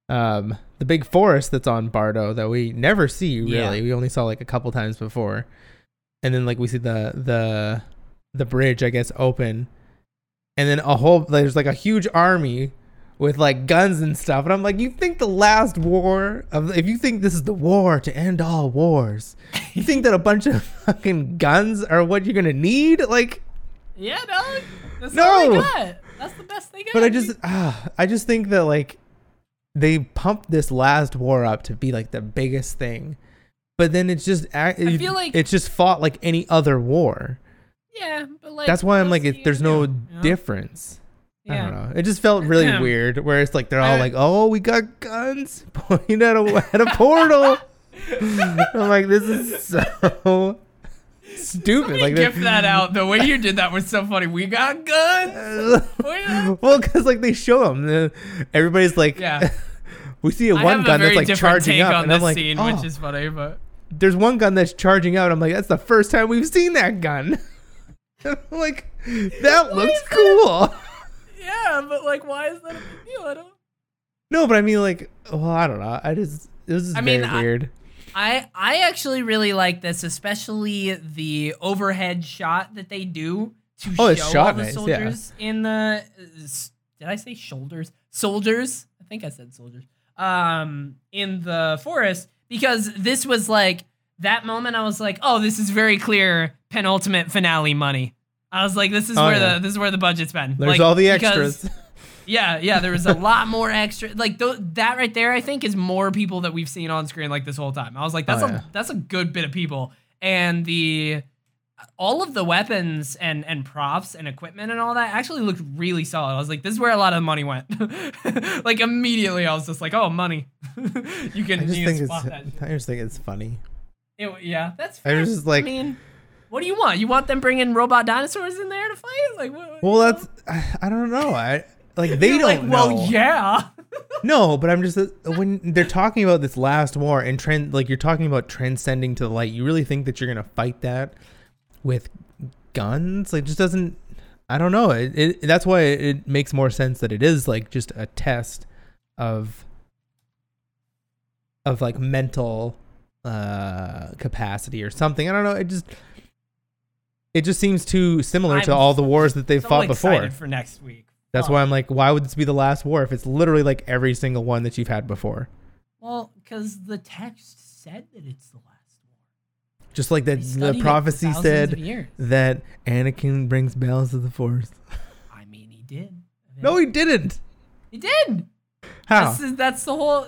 um, the big forest that's on Bardo that we never see really. Yeah. We only saw like a couple times before, and then like we see the the the bridge I guess open, and then a whole there's like a huge army with like guns and stuff, and I'm like, you think the last war of if you think this is the war to end all wars, <laughs> you think that a bunch of fucking guns are what you're gonna need like. Yeah, no. That's all No. they got. That's the best they got. But I just, ah, I just think that like they pumped this last war up to be like the biggest thing, but then it's just, ac- I feel like- it's just fought like any other war. yeah, but like That's why I'm like, else it, there's gonna no do, you know? difference. I Yeah. don't know. It just felt really Yeah. weird. Where it's like they're all I- like, "Oh, we got guns <laughs> pointing at a at a portal." <laughs> I'm like, this is so stupid. Like gift that out. The way you did that was so funny. We got guns. <laughs> well, because like they show them, everybody's like, Yeah. <laughs> we see a one gun a that's like charging up, and this I'm like, scene, oh, which is funny, but there's one gun that's charging out. I'm like, that's the first time we've seen that gun. <laughs> Like, that looks is that? cool. yeah, but like, why is that a big deal? I don't. No, but I mean, like, well, I don't know. I just it was just I very mean, weird. I I actually really like this, especially the overhead shot that they do to Oh, show it's all shot the nice, yeah. soldiers in the. uh, Did I say shoulders? Soldiers. I think I said soldiers. Um, in the forest because this was like that moment. I was like, oh, this is very clear penultimate finale money. I was like, this is Oh, where yeah. the this is where the budget's been. There's Like, all the extras. <laughs> Yeah, yeah, there was a lot more extra. Like th- that right there, I think is more people that we've seen on screen like this whole time. I was like, that's Oh, a yeah. that's a good bit of people, and the all of the weapons and and props and equipment and all that actually looked really solid. I was like, this is where a lot of the money went. <laughs> like immediately, I was just like, oh, money. <laughs> you can I just you think it's that. I just think it's funny. It- yeah, that's. I Fair. was just like- I mean, what do you want? You want them bringing robot dinosaurs in there to fight? Like, what? Well, that's I, I don't know. I like <laughs> they You're don't like, well, yeah. <laughs> No, but I'm just uh, when they're talking about this last war and trend like you're talking about transcending to the light. You really think that you're gonna fight that with guns? Like, it just doesn't. I don't know. It, it that's why it makes more sense that it is like just a test of of like mental uh capacity or something. I don't know. It just it just seems too similar to I'm all the wars that they've so fought before. excited for next week. That's Fuck. why I'm like, why would this be the last war if it's literally like every single one that you've had before? Well, because the text said that it's the last war. Just like that the studied it for prophecy said that Anakin brings balance to the Force. I mean, he did. No, he didn't. he did. How? This that's the whole.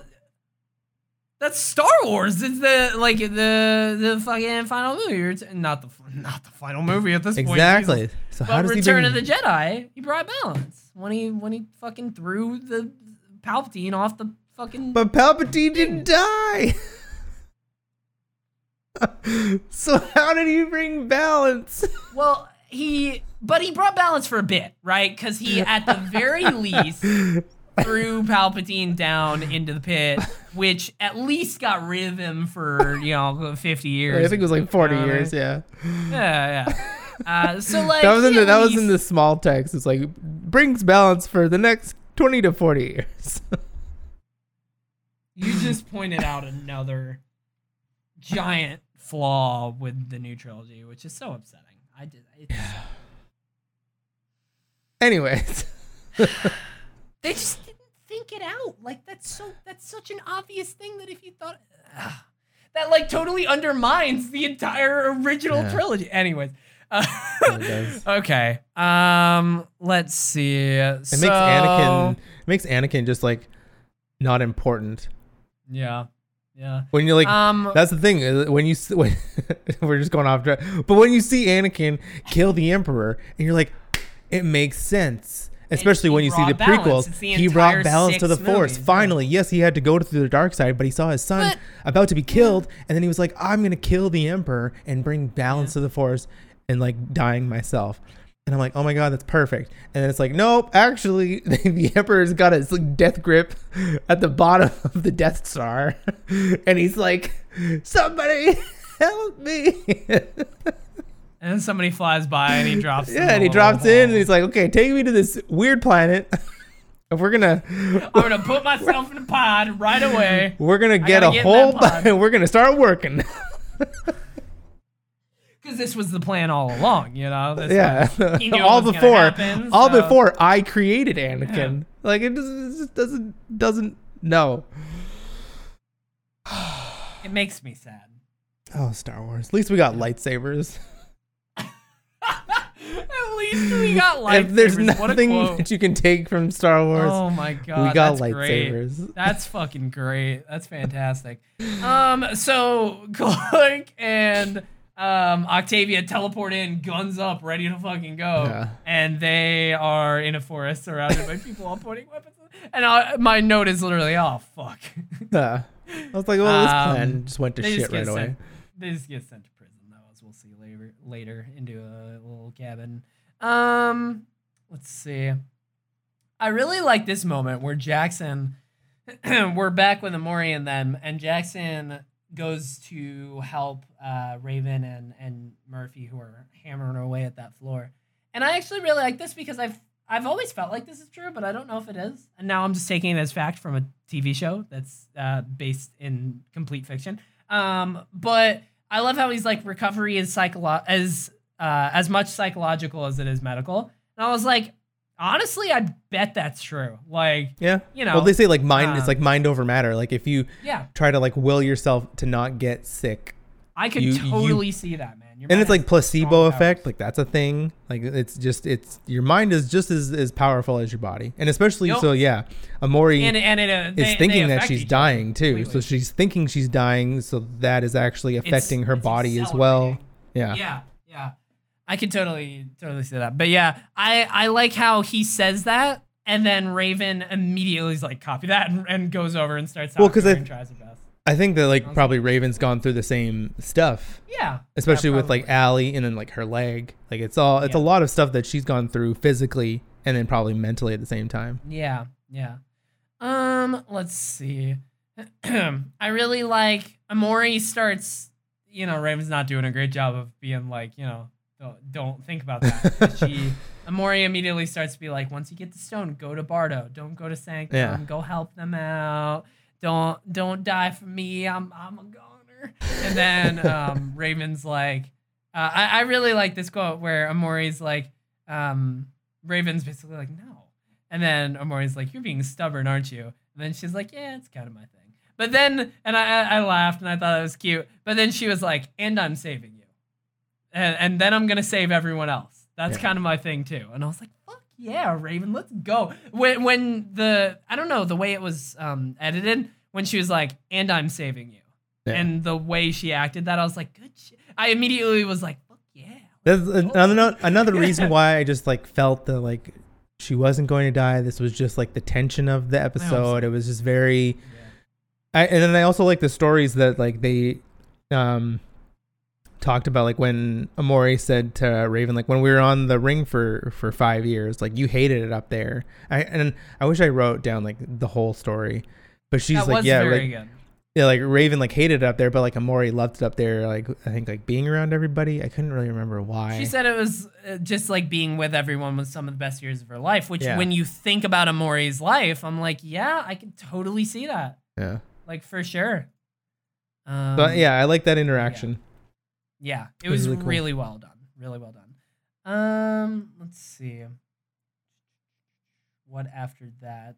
That's Star Wars. It's the like the the fucking final movie. It's- not the not the final movie at this point. Exactly. So how does Return he of the Jedi, he brought balance when he when he fucking threw the Palpatine off the fucking. but Palpatine didn't die. <laughs> so how did he bring balance? <laughs> Well, he but he brought balance for a bit, right? Because he at the very <laughs> least threw Palpatine down into the pit, which at least got rid of him for you know fifty years. I think it was like 40 You know what I years. Yeah. Yeah, yeah. Uh, so <laughs> like that was in the at that was in the small text. It's like brings balance for the next 20 to 40 years. You just pointed out another giant flaw with the new trilogy, which is so upsetting. I did. It's, <sighs> Anyways. <laughs> They just think it out. Like that's so. That's such an obvious thing that if you thought Ugh. that, like totally undermines the entire original Yeah. trilogy. Anyways. <laughs> Uh, okay. Um. Let's see. It makes Anakin it makes Anakin just like not important. Yeah. Yeah. When you're like um. that's the thing uh, when you <laughs> when, we're just going off track. But when you see Anakin kill the Emperor and you're like it makes sense. Especially when you see the balance. prequels, the he brought balance to the six Force. movies. Finally, yes, he had to go to the dark side, but he saw his son But- about to be killed, and then he was like, "I'm gonna kill the Emperor and bring balance to the Force," and like dying myself. And I'm like, "Oh my god, that's perfect." And then it's like, "Nope, actually, <laughs> the Emperor's got his like, death grip at the bottom <laughs> of the Death Star, <laughs> and he's like, "Somebody help me!" And then somebody flies by and he <laughs> drops. yeah, and he drops in, and he's like, "Okay, take me to this weird planet." If <laughs> we're gonna I'm gonna put myself in a pod right away. <laughs> we're gonna get a get whole pod. we're gonna start working. Because this was the plan all along, you know. This yeah, was- he knew it all before happen, all so- before I created Anakin. Like it just, it just doesn't doesn't no. It makes me sad. <sighs> Oh, Star Wars. At least we got lightsabers. Least we got lightsabers. if there's nothing that you can take from Star Wars, Oh my god, we got that's great. lightsabers. <laughs> That's fucking great. That's fantastic. Um, so <laughs> Clark and um Octavia teleport in, guns up, ready to fucking go, Yeah. and they are in a forest surrounded by people all pointing weapons. And I, my note is literally, oh fuck. Yeah. I was like, well, this Um, plan just went to shit right away. They just get sent to prison, though, as we'll see later. Later into a little cabin. Um, let's see. I really like this moment where Jackson. <clears throat> we're back with Emori and them, and Jackson goes to help uh, Raven and and Murphy, who are hammering away at that floor. And I actually really like this because I've I've always felt like this is true, but I don't know if it is. And now I'm just taking it as fact from a TV show that's uh, based in complete fiction. Um, but I love how he's like recovery is psycholo- as uh, as much psychological as it is medical. And I was like, Honestly, I bet that's true. Like, Yeah. you know, well, they say like mind. um, it's like mind over matter. Like if you yeah, try to like will yourself to not get sick, I could You- you- totally see that, man. Your and it's like placebo effect. powers. Like that's a thing. Like it's just it's your mind is just as, as powerful as your body, and especially Yup. so yeah. Emori and and it, uh, they- is thinking that she's dying too. completely. So she's thinking she's dying. So that is actually It's- affecting her it's body as well. Yeah. Yeah, yeah. I can totally totally see that. But yeah, I I like how he says that and then Raven immediately is like copy that and, and goes over and starts Well, talking 'cause to her I- tries best. I think that like Sounds probably Raven's gone through the same stuff, Yeah. especially yeah, with like. Allie and then like her leg. Like it's all it's a lot of stuff that she's gone through physically and then probably mentally at the same time. Yeah, yeah. Um, let's see. <clears throat> I really like Emori starts, you know, Raven's not doing a great job of being like, you know, don't, don't think about that. she <laughs> Emori immediately starts to be like, once you get the stone, go to Bardo. Don't go to Sanctum. Yeah. Go help them out. Don't don't die for me. I'm I'm a goner. And then <laughs> um, Raven's like, uh, I, I really like this quote where Emori's like, um, Raven's basically like, no. And then Emori's like, you're being stubborn, aren't you? And then she's like, yeah, it's kind of my thing. But then, and I, I laughed and I thought it was cute. But then she was like, and I'm saving. And, and then I'm going to save everyone else. That's Yeah. kind of my thing too. And I was like, fuck yeah, Raven, let's go. When, when the, I don't know, the way it was um, edited, when she was like, and I'm saving you. Yeah. And the way she acted that, I was like, good shit. I immediately was like, fuck yeah. That's another another <laughs> reason why I just like felt that like she wasn't going to die. This was just like the tension of the episode. It was just very. I, and then I also like the stories that like they um talked about like when Emori said to Raven like when we were on the ring for for 5 years like you hated it up there. I and I wish I wrote down like the whole story. But she's that like yeah like, good. yeah like Raven like hated it up there but like Emori loved it up there like I think like being around everybody. I couldn't really remember why. She said it was uh, just like being with everyone was some of the best years of her life, which Yeah. when you think about Emori's life, I'm like, yeah, I can totally see that. yeah. Like for sure. Um, But yeah, I like that interaction. Yeah, it It was was really really, cool. well done. Really well done. Um, let's see. What after that?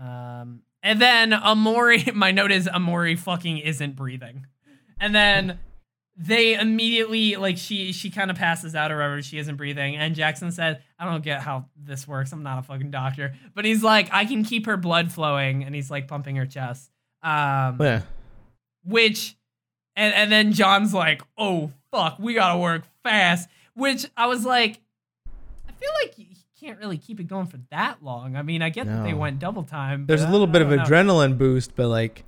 Um, and then Emori. <laughs> My note is Emori fucking isn't breathing, and then they immediately like she she kind of passes out or whatever. She isn't breathing, and Jackson said, "I don't get how this works. I'm not a fucking doctor." But he's like, "I can keep her blood flowing," and he's like pumping her chest. Um, Yeah. which and and then John's like, "Oh fuck, we gotta work fast." Which I was like, I feel like he can't really keep it going for that long. I mean, I get that they went double time. There's a little bit of know. adrenaline boost, but like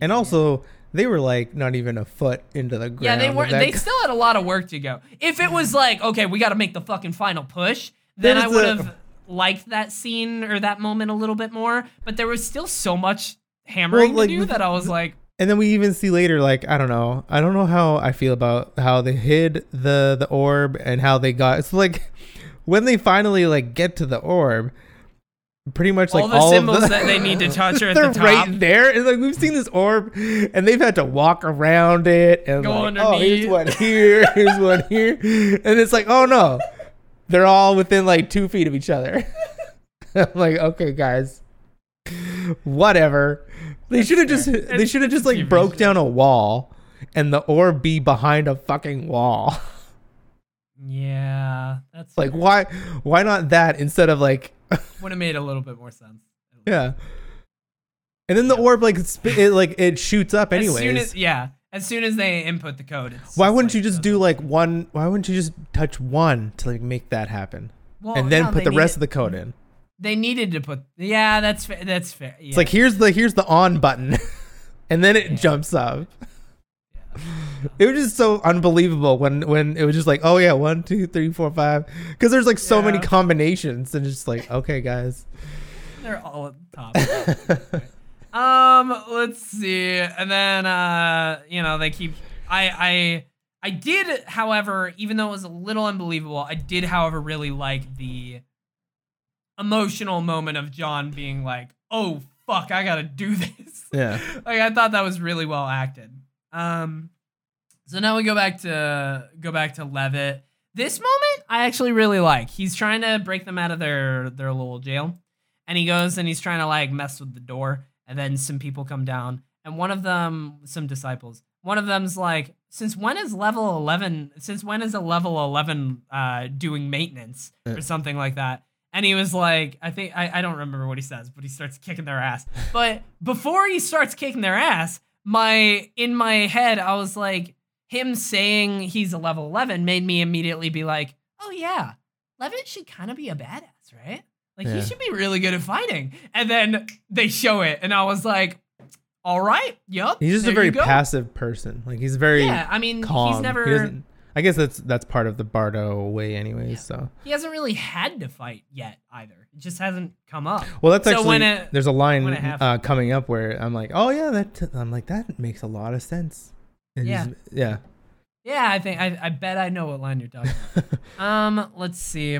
and Yeah. also they were like not even a foot into the ground. yeah, they were. They still had a lot of work to go. If it was like, okay, we got to make the fucking final push, then There I would a- have liked that scene or that moment a little bit more. But there was still so much hammering like, to do that I was like, And then we even see later, like I don't know, I don't know how I feel about how they hid the the orb and how they got. It's like <laughs> when they finally like get to the orb, pretty much like all the all symbols of the, that they need to <laughs> touch are at they're the top. right there. And like we've seen this orb, and they've had to walk around it and Go like, oh, here's one here, here's one here, and it's like, oh no, they're all within like two feet of each other. <laughs> I'm like, okay, guys, whatever. They should have just <laughs> they should have just like broke down a wall, and the orb be behind a fucking wall. <laughs> Yeah, that's like why why not that instead of like <laughs> would have made a little bit more sense. yeah. And then the Yeah. orb like sp- it like it shoots up anyways. As soon as yeah, as soon as they input the code, Why wouldn't like you just do like one? Why wouldn't you just touch one to like make that happen, well, and then no, put the rest of the code in? They needed to put. Yeah, that's fair. That's fair. Yeah. It's like here's the here's the on button, <laughs> and then it Yeah. jumps up. <laughs> It was just so unbelievable when when it was just like, oh yeah, one, two, three, four, five, because there's like so many combinations, and just like, okay, guys. they're all at the top. <laughs> um, let's see, and then uh, you know, they keep. I I I did, however, even though it was a little unbelievable, I did, however, really like the emotional moment of John being like, "Oh fuck, I gotta do <laughs> this." yeah, like I thought that was really well acted. Um, so now we go back to go back to Levitt. This moment I actually really like. He's trying to break them out of their their little jail. And he goes and he's trying to like mess with the door. And then some people come down. And one of them, some disciples, one of them's like, since when is level 11, since when is a level 11 uh, doing maintenance or something like that? And he was like, I think, I, I don't remember what he says, but he starts kicking their ass. But before he starts kicking their ass, my, in my head, I was like, him saying he's a level 11 made me immediately be like, oh yeah, Levitt should kind of be a badass, right? Like Yeah. he should be really good at fighting. And then they show it, and I was like, all right, yup. He's just a very passive person. Like he's very Yeah, I mean, calm. he's He never. doesn't- I guess that's that's part of the Bardo way, anyways. Yeah. So He hasn't really had to fight yet either. It just hasn't come up. well, that's So actually when it- there's a line when uh, coming up where I'm like, oh yeah, that I'm like that makes a lot of sense. And Yeah. yeah. Yeah, I think I, I bet I know what line you're talking about. <laughs> um, let's see.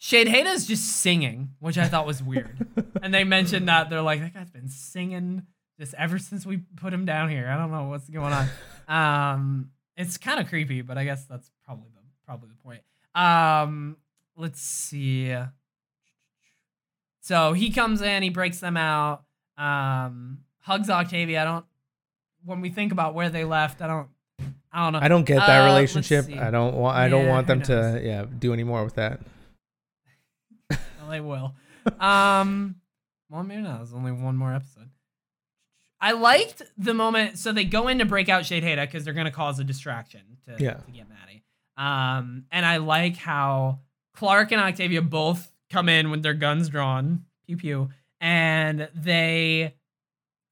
Sheidheda's just singing, which I thought was weird. <laughs> and they mentioned that they're like, that guy's been singing just ever since we put him down here. I don't know what's going on. <laughs> Um, it's kind of creepy, but I guess that's probably the probably the point. Um, let's see. So he comes in, he breaks them out, um, hugs Octavia. I don't. When we think about where they left, I don't. I don't know. I don't get that Uh, relationship. I don't want. I don't Yeah, want them to yeah do any more with that. <laughs> Well, they will. Um, well, maybe not. There's only one more episode. I liked the moment. So they go in to break out Sheidheda because they're going to cause a distraction to, Yeah. to get Maddie. Um, and I like how Clark and Octavia both come in with their guns drawn, pew pew, and they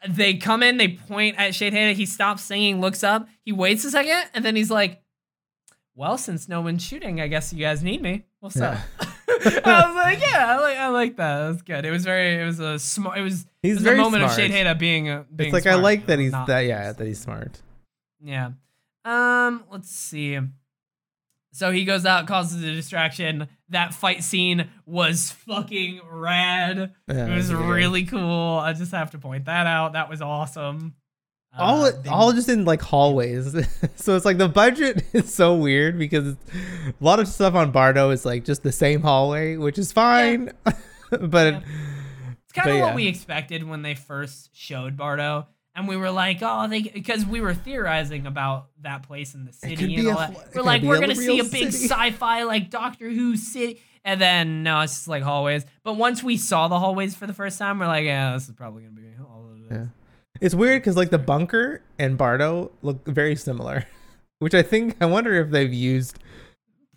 they come in. They point at Sheidheda. He stops singing, looks up. He waits a second, and then he's like, "Well, since no one's shooting, I guess you guys need me. What's up?" <laughs> <laughs> I was like, yeah, I like, I like that. That's good. It was very, it was a smart. It was, it He's was very a moment smart. of Sheidheda being, a, being It's like I like that he's that yeah that he's smart. yeah. Um, let's see. So he goes out, causes a distraction. That fight scene was fucking rad. Yeah, it was good. really cool. I just have to point that out. That was awesome. All Uh, all just in like hallways. <laughs> so it's like the budget <laughs> is so weird because a lot of stuff on Bardo is like just the same hallway, which is fine. <laughs> but Yeah. It's kind of yeah. what we expected when they first showed Bardo. And we were like, oh, they because we were theorizing about that place in the city and all a- that. We're like, we're gonna see a big city. sci-fi like Doctor Who city, and then no, it's just like hallways. But once we saw the hallways for the first time, we're like, yeah, this is probably gonna be all of it. It's weird because like the bunker and Bardo look very similar, <laughs> which I think I wonder if they've used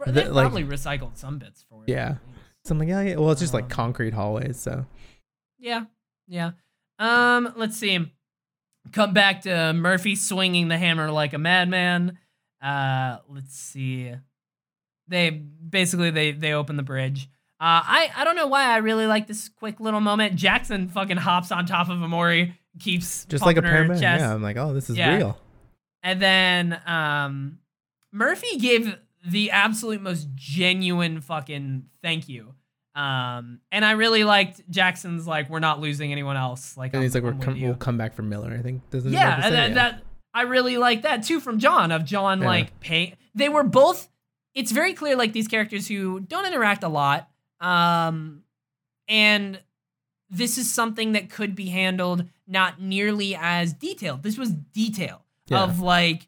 The- They like- probably recycled some bits for it. Yeah. something. Yeah, yeah. Well, it's just like Um, concrete hallways. So Yeah, yeah. Um, let's see. Come back to Murphy swinging the hammer like a madman. Uh, let's see. They basically they they open the bridge. Uh, I I don't know why I really like this quick little moment. Jackson fucking hops on top of Emori, keeps just like a paramedic. Yeah, I'm like, oh, this is Yeah. real. And then um, Murphy gave the absolute most genuine fucking thank you. Um, and I really liked Jackson's like, we're not losing anyone else. Like, And I'm, he's like, we're I'm with com- we'll come back for Miller. I think doesn't. yeah, and that, that I really like that too from John. Of John Yeah. like pay. They were both. It's very clear like these characters who don't interact a lot. Um, and this is something that could be handled not nearly as detailed. This was detail Yeah. of like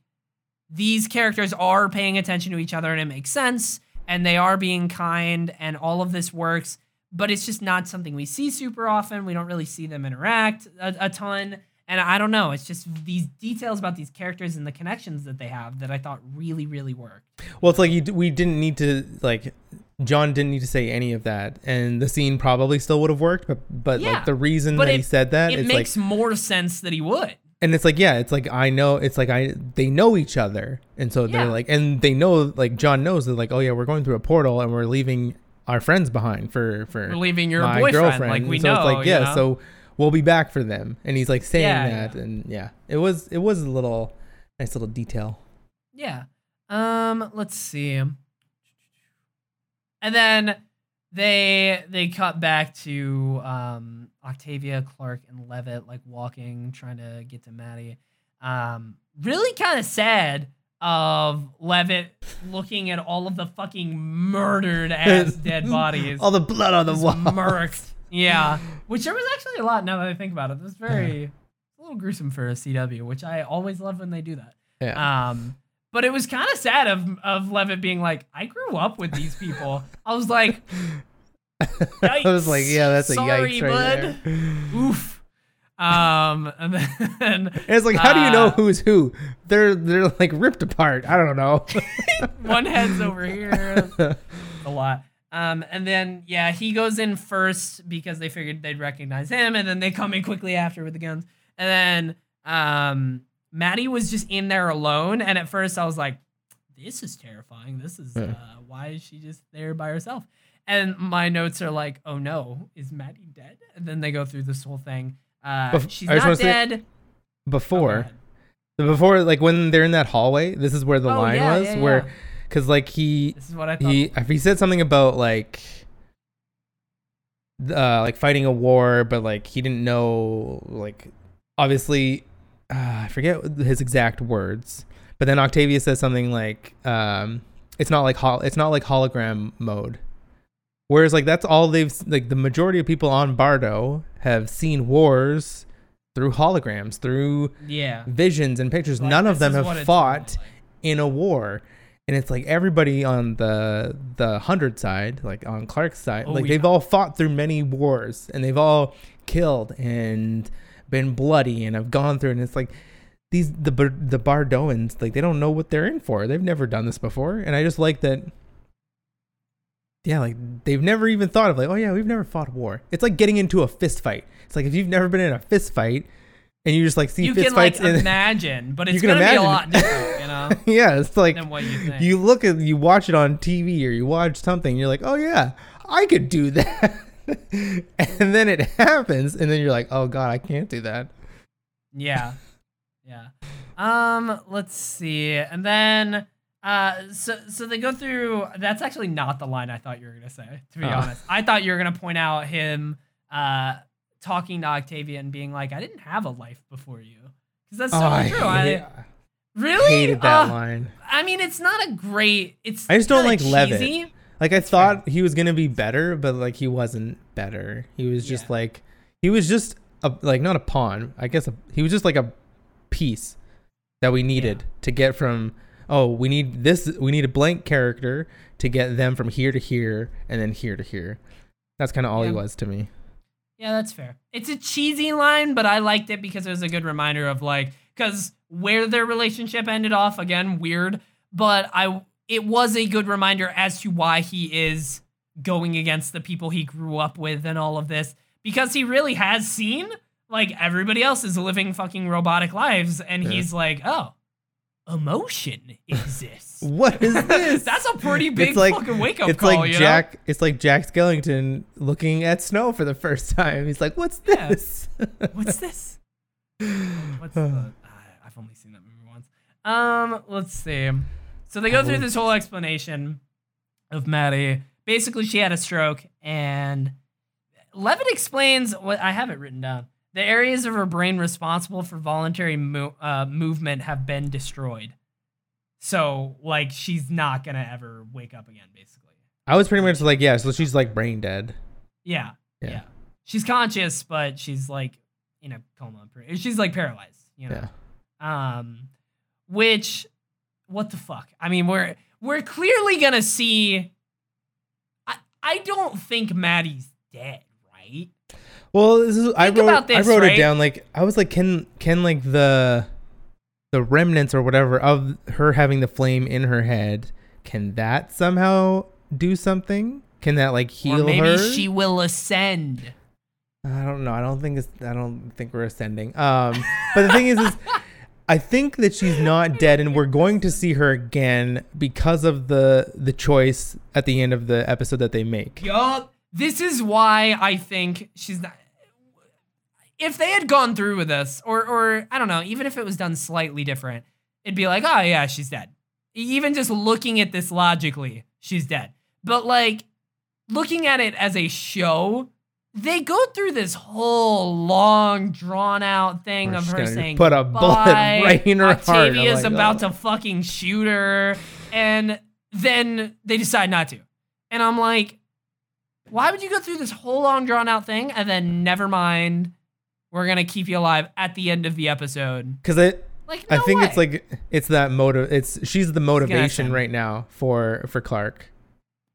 these characters are paying attention to each other and it makes sense and they are being kind and all of this works but it's just not something we see super often we don't really see them interact a, a ton and i don't know it's just these details about these characters and the connections that they have that i thought really really worked Well, it's like you, d- we didn't need to like John didn't need to say any of that, and the scene probably still would have worked. But but Yeah, like the reason that he said that, it makes like, more sense that he would and it's like yeah, it's like I know, it's like I they know each other, and so they're like, and they know like John knows that like oh yeah, we're going through a portal and we're leaving our friends behind for for we're leaving your my boyfriend girlfriend. like we so know it's like you yeah, know? so we'll be back for them, and he's like saying Yeah, that, yeah. and yeah, it was it was a little nice little detail. Yeah. Um, let's see. And then they they cut back to um Octavia, Clark, and Levitt like walking, trying to get to Maddie. Um, really kind of sad of Levitt looking at all of the fucking murdered ass <laughs> dead bodies. All the blood on the wall. murked. <laughs> Yeah. Which there was actually a lot now that I think about it. It was very a little gruesome for a CW, which I always love when they do that. Yeah. Um, but it was kind of sad of of Levitt being like, I grew up with these people. I was like, <laughs> I was like, yeah, that's a Sorry, yikes right bud. there. oof. Um, <laughs> and then it's like, how do you know Uh, who's who? They're they're like ripped apart. I don't know. <laughs> one head's over here. a lot. Um, and then yeah, he goes in first because they figured they'd recognize him, and then they come in quickly after with the guns. And then um, Maddie was just in there alone, and at first I was like, "This is terrifying. This is uh, why is she just there by herself?" And my notes are like, "Oh no, is Maddie dead?" And then they go through this whole thing. Uh, Bef- she's not say- dead. Oh, before ahead. before like when they're in that hallway, this is where the Oh, line yeah, was yeah, where cuz like he this is what I thought. he if he said something about like uh like fighting a war but like he didn't know like obviously uh, i forget his exact words but then octavia says something like um it's not like hol- it's not like hologram mode whereas like that's all they've like the majority of people on bardo have seen wars through holograms through yeah. visions and pictures Like, none of them have fought like. in a war and it's like everybody on the the hundred side like on clark's side Oh, like they've all fought through many wars and they've all killed and been bloody and I've gone through and it's like these the the bardoans like they don't know what they're in for. They've never done this before and i just like that yeah like they've never even thought of like oh yeah we've never fought a war. It's like getting into a fist fight. It's like if you've never been in a fist fight and you just like see you fist can like fights in <laughs> imagine, but it's gonna be a lot different, you know, <laughs> yeah it's like what you think. you look at you watch it on TV or you watch something, you're like, oh yeah, I could do that, <laughs> <laughs> and then it happens, and then you're like, oh god, I can't do that. Yeah. Yeah. Um, let's see. And then uh so so they go through that's actually not the line I thought you were gonna say, to be Oh. honest. I thought you were gonna point out him uh talking to Octavia and being like, I didn't have a life before you. Because that's so oh, I, true. hate- I really hated that Uh, line. I mean it's not a great it's I just don't like Levitt. Like I thought he was gonna be better, but like he wasn't better. He was just Yeah. like he was just a like not a pawn. I guess a, he was just like a piece that we needed to get from. Oh, we need this. We need a blank character to get them from here to here and then here to here. That's kind of all he was to me. Yeah, that's fair. It's a cheesy line, but I liked it because it was a good reminder of like because where their relationship ended off again weird, but I it was a good reminder as to why he is going against the people he grew up with and all of this because he really has seen like everybody else is living fucking robotic lives and Yeah. he's like, "Oh, emotion exists." <laughs> What is this? <laughs> That's a pretty big It's like- fucking wake up it's call, like you know? Jack. It's like Jack Skellington looking at snow for the first time. He's like, "What's Yeah. this?" <laughs> What's this? What's the? I've only seen that movie once. Um, let's see. So they go through this whole explanation of Maddie. Basically, she had a stroke, and Levitt explains what I have it written down. The areas of her brain responsible for voluntary mo- uh, movement have been destroyed. So, like, she's not gonna ever wake up again. Basically, I was pretty much like, yeah. So she's like brain dead. yeah, Yeah. yeah. She's conscious, but she's like in a coma. She's like paralyzed. You know. Yeah. um which what the fuck i mean we're we're clearly gonna see i i don't think maddie's dead right Well, this is I wrote this, I wrote right? it down like I was like can can like the the remnants or whatever of her having the flame in her head can that somehow do something? Can that like heal or maybe her? she will ascend I don't know. I don't think it's I don't think we're ascending. Um but the thing is is <laughs> I think that she's not dead and we're going to see her again because of the the choice at the end of the episode that they make. yup. This is why i think she's not if they had gone through with this or or i don't know even if it was done slightly different it'd be like oh yeah she's dead. Even just looking at this logically she's dead. But like looking at it as a show they go through this whole long, drawn out thing We're of her saying put a bullet right in her heart. Octavia's like, oh. about oh. to fucking shoot her, and then they decide not to. And I'm like, why would you go through this whole long, drawn out thing and then never mind? We're gonna keep you alive at the end of the episode. Because it, Like, I no think it's like it's that motive. It's she's the motivation right now for for Clark.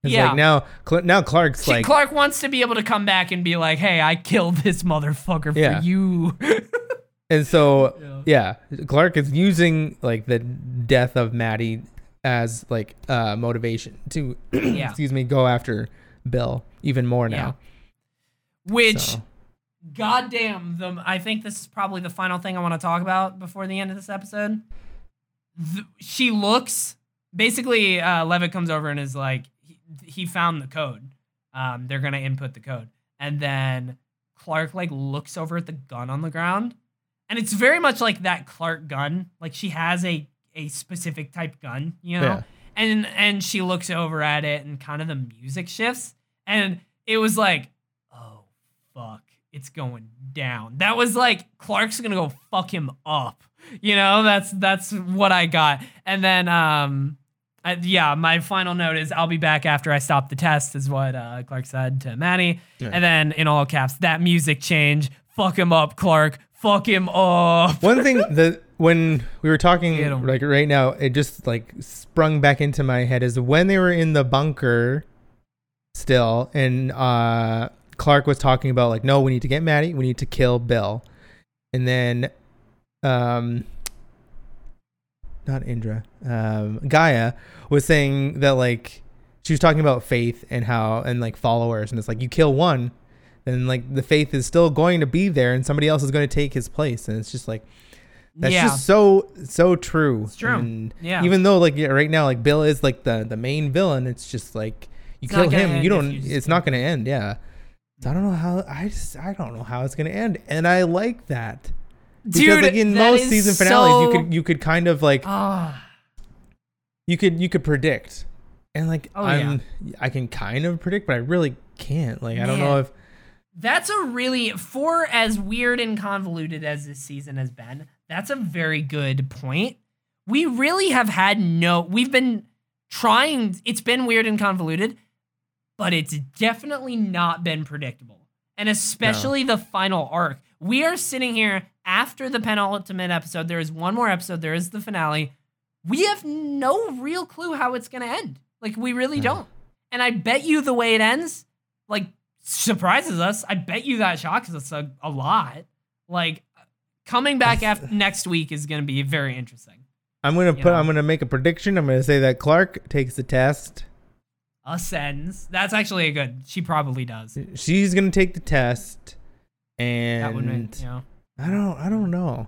It's Yeah. like now, Cl- now Clarke's like, Clarke wants to be able to come back and be like, "Hey, I killed this motherfucker for Yeah. you." <laughs> and so Yeah. yeah, Clarke is using like the death of Madi as like uh motivation to, <clears throat> Yeah. excuse me, go after Bill even more now. Which, So, goddamn, the I think this is probably the final thing I want to talk about before the end of this episode. Th- she looks basically. Uh, Levitt comes over and is like, he, found the code. Um, they're gonna input the code, and then Clarke like looks over at the gun on the ground, and it's very much like that Clarke gun. Like she has a a specific type gun, you know. Yeah. And and she looks over at it, and kind of the music shifts, and it was like, oh fuck, it's going down. That was like Clarke's gonna go fuck him up. You know, that's that's what I got. And then um I, yeah, my final note is I'll be back after I stop the test, is what uh, Clarke said to Manny. Yeah. And then in all caps, that music change, fuck him up, Clarke, fuck him up. One thing <laughs> that when we were talking like right now, it just like sprung back into my head is when they were in the bunker still and uh Clarke was talking about like no, we need to get Madi, we need to kill Bill. And then um not Indra, um Gaia was saying that like she was talking about faith and how and like followers and it's like you kill one then like the faith is still going to be there and somebody else is going to take his place and it's just like that's yeah. just so so true. It's true. And Yeah. Even though like yeah, right now like Bill is like the the main villain, it's just like you It's kill him, you don't. you it's not going to end. Yeah. So I don't know how. I just I don't know how it's going to end, and I like that because Dude, like in most season finales, you could you could kind of like Ah. you could you could predict, and like Oh, I'm I can kind of predict, but I really can't. Like I don't know if That's a really for as weird and convoluted as this season has been. That's a very good point. We really have had no we've been trying it's been weird and convoluted, but it's definitely not been predictable. And especially the final arc. We are sitting here after the penultimate episode. There is one more episode, there is the finale. We have no real clue how it's going to end. Like we really don't. And I bet you the way it ends like surprises us. I bet you that shocks us a, a lot. Like coming back <laughs> after next week is going to be very interesting. I'm gonna You put know. I'm gonna make a prediction. I'm gonna say that Clarke takes the test. Ascends. That's actually a good. She probably does. She's gonna take the test, and That would make, you know. I don't I don't know.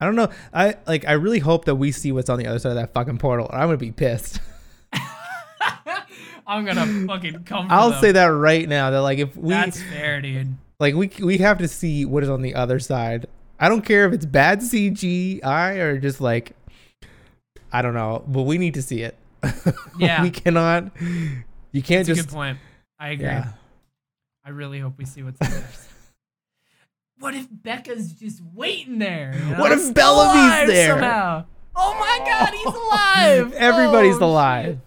I don't know. I like I really hope that we see what's on the other side of that fucking portal. I'm gonna be pissed. <laughs> <laughs> I'm gonna fucking come. I'll them. say that right now. That like if we That's fair, dude. like we we have to see what is on the other side. I don't care if it's bad CGI or just like I don't know, but we need to see it. <laughs> Yeah. we cannot. You can't That's a just. good point. I agree. Yeah. I really hope we see what's there. What if Becca's just waiting there? you know, What if Bellamy's there? Somehow. Oh my god, he's <laughs> alive! Everybody's Oh, alive.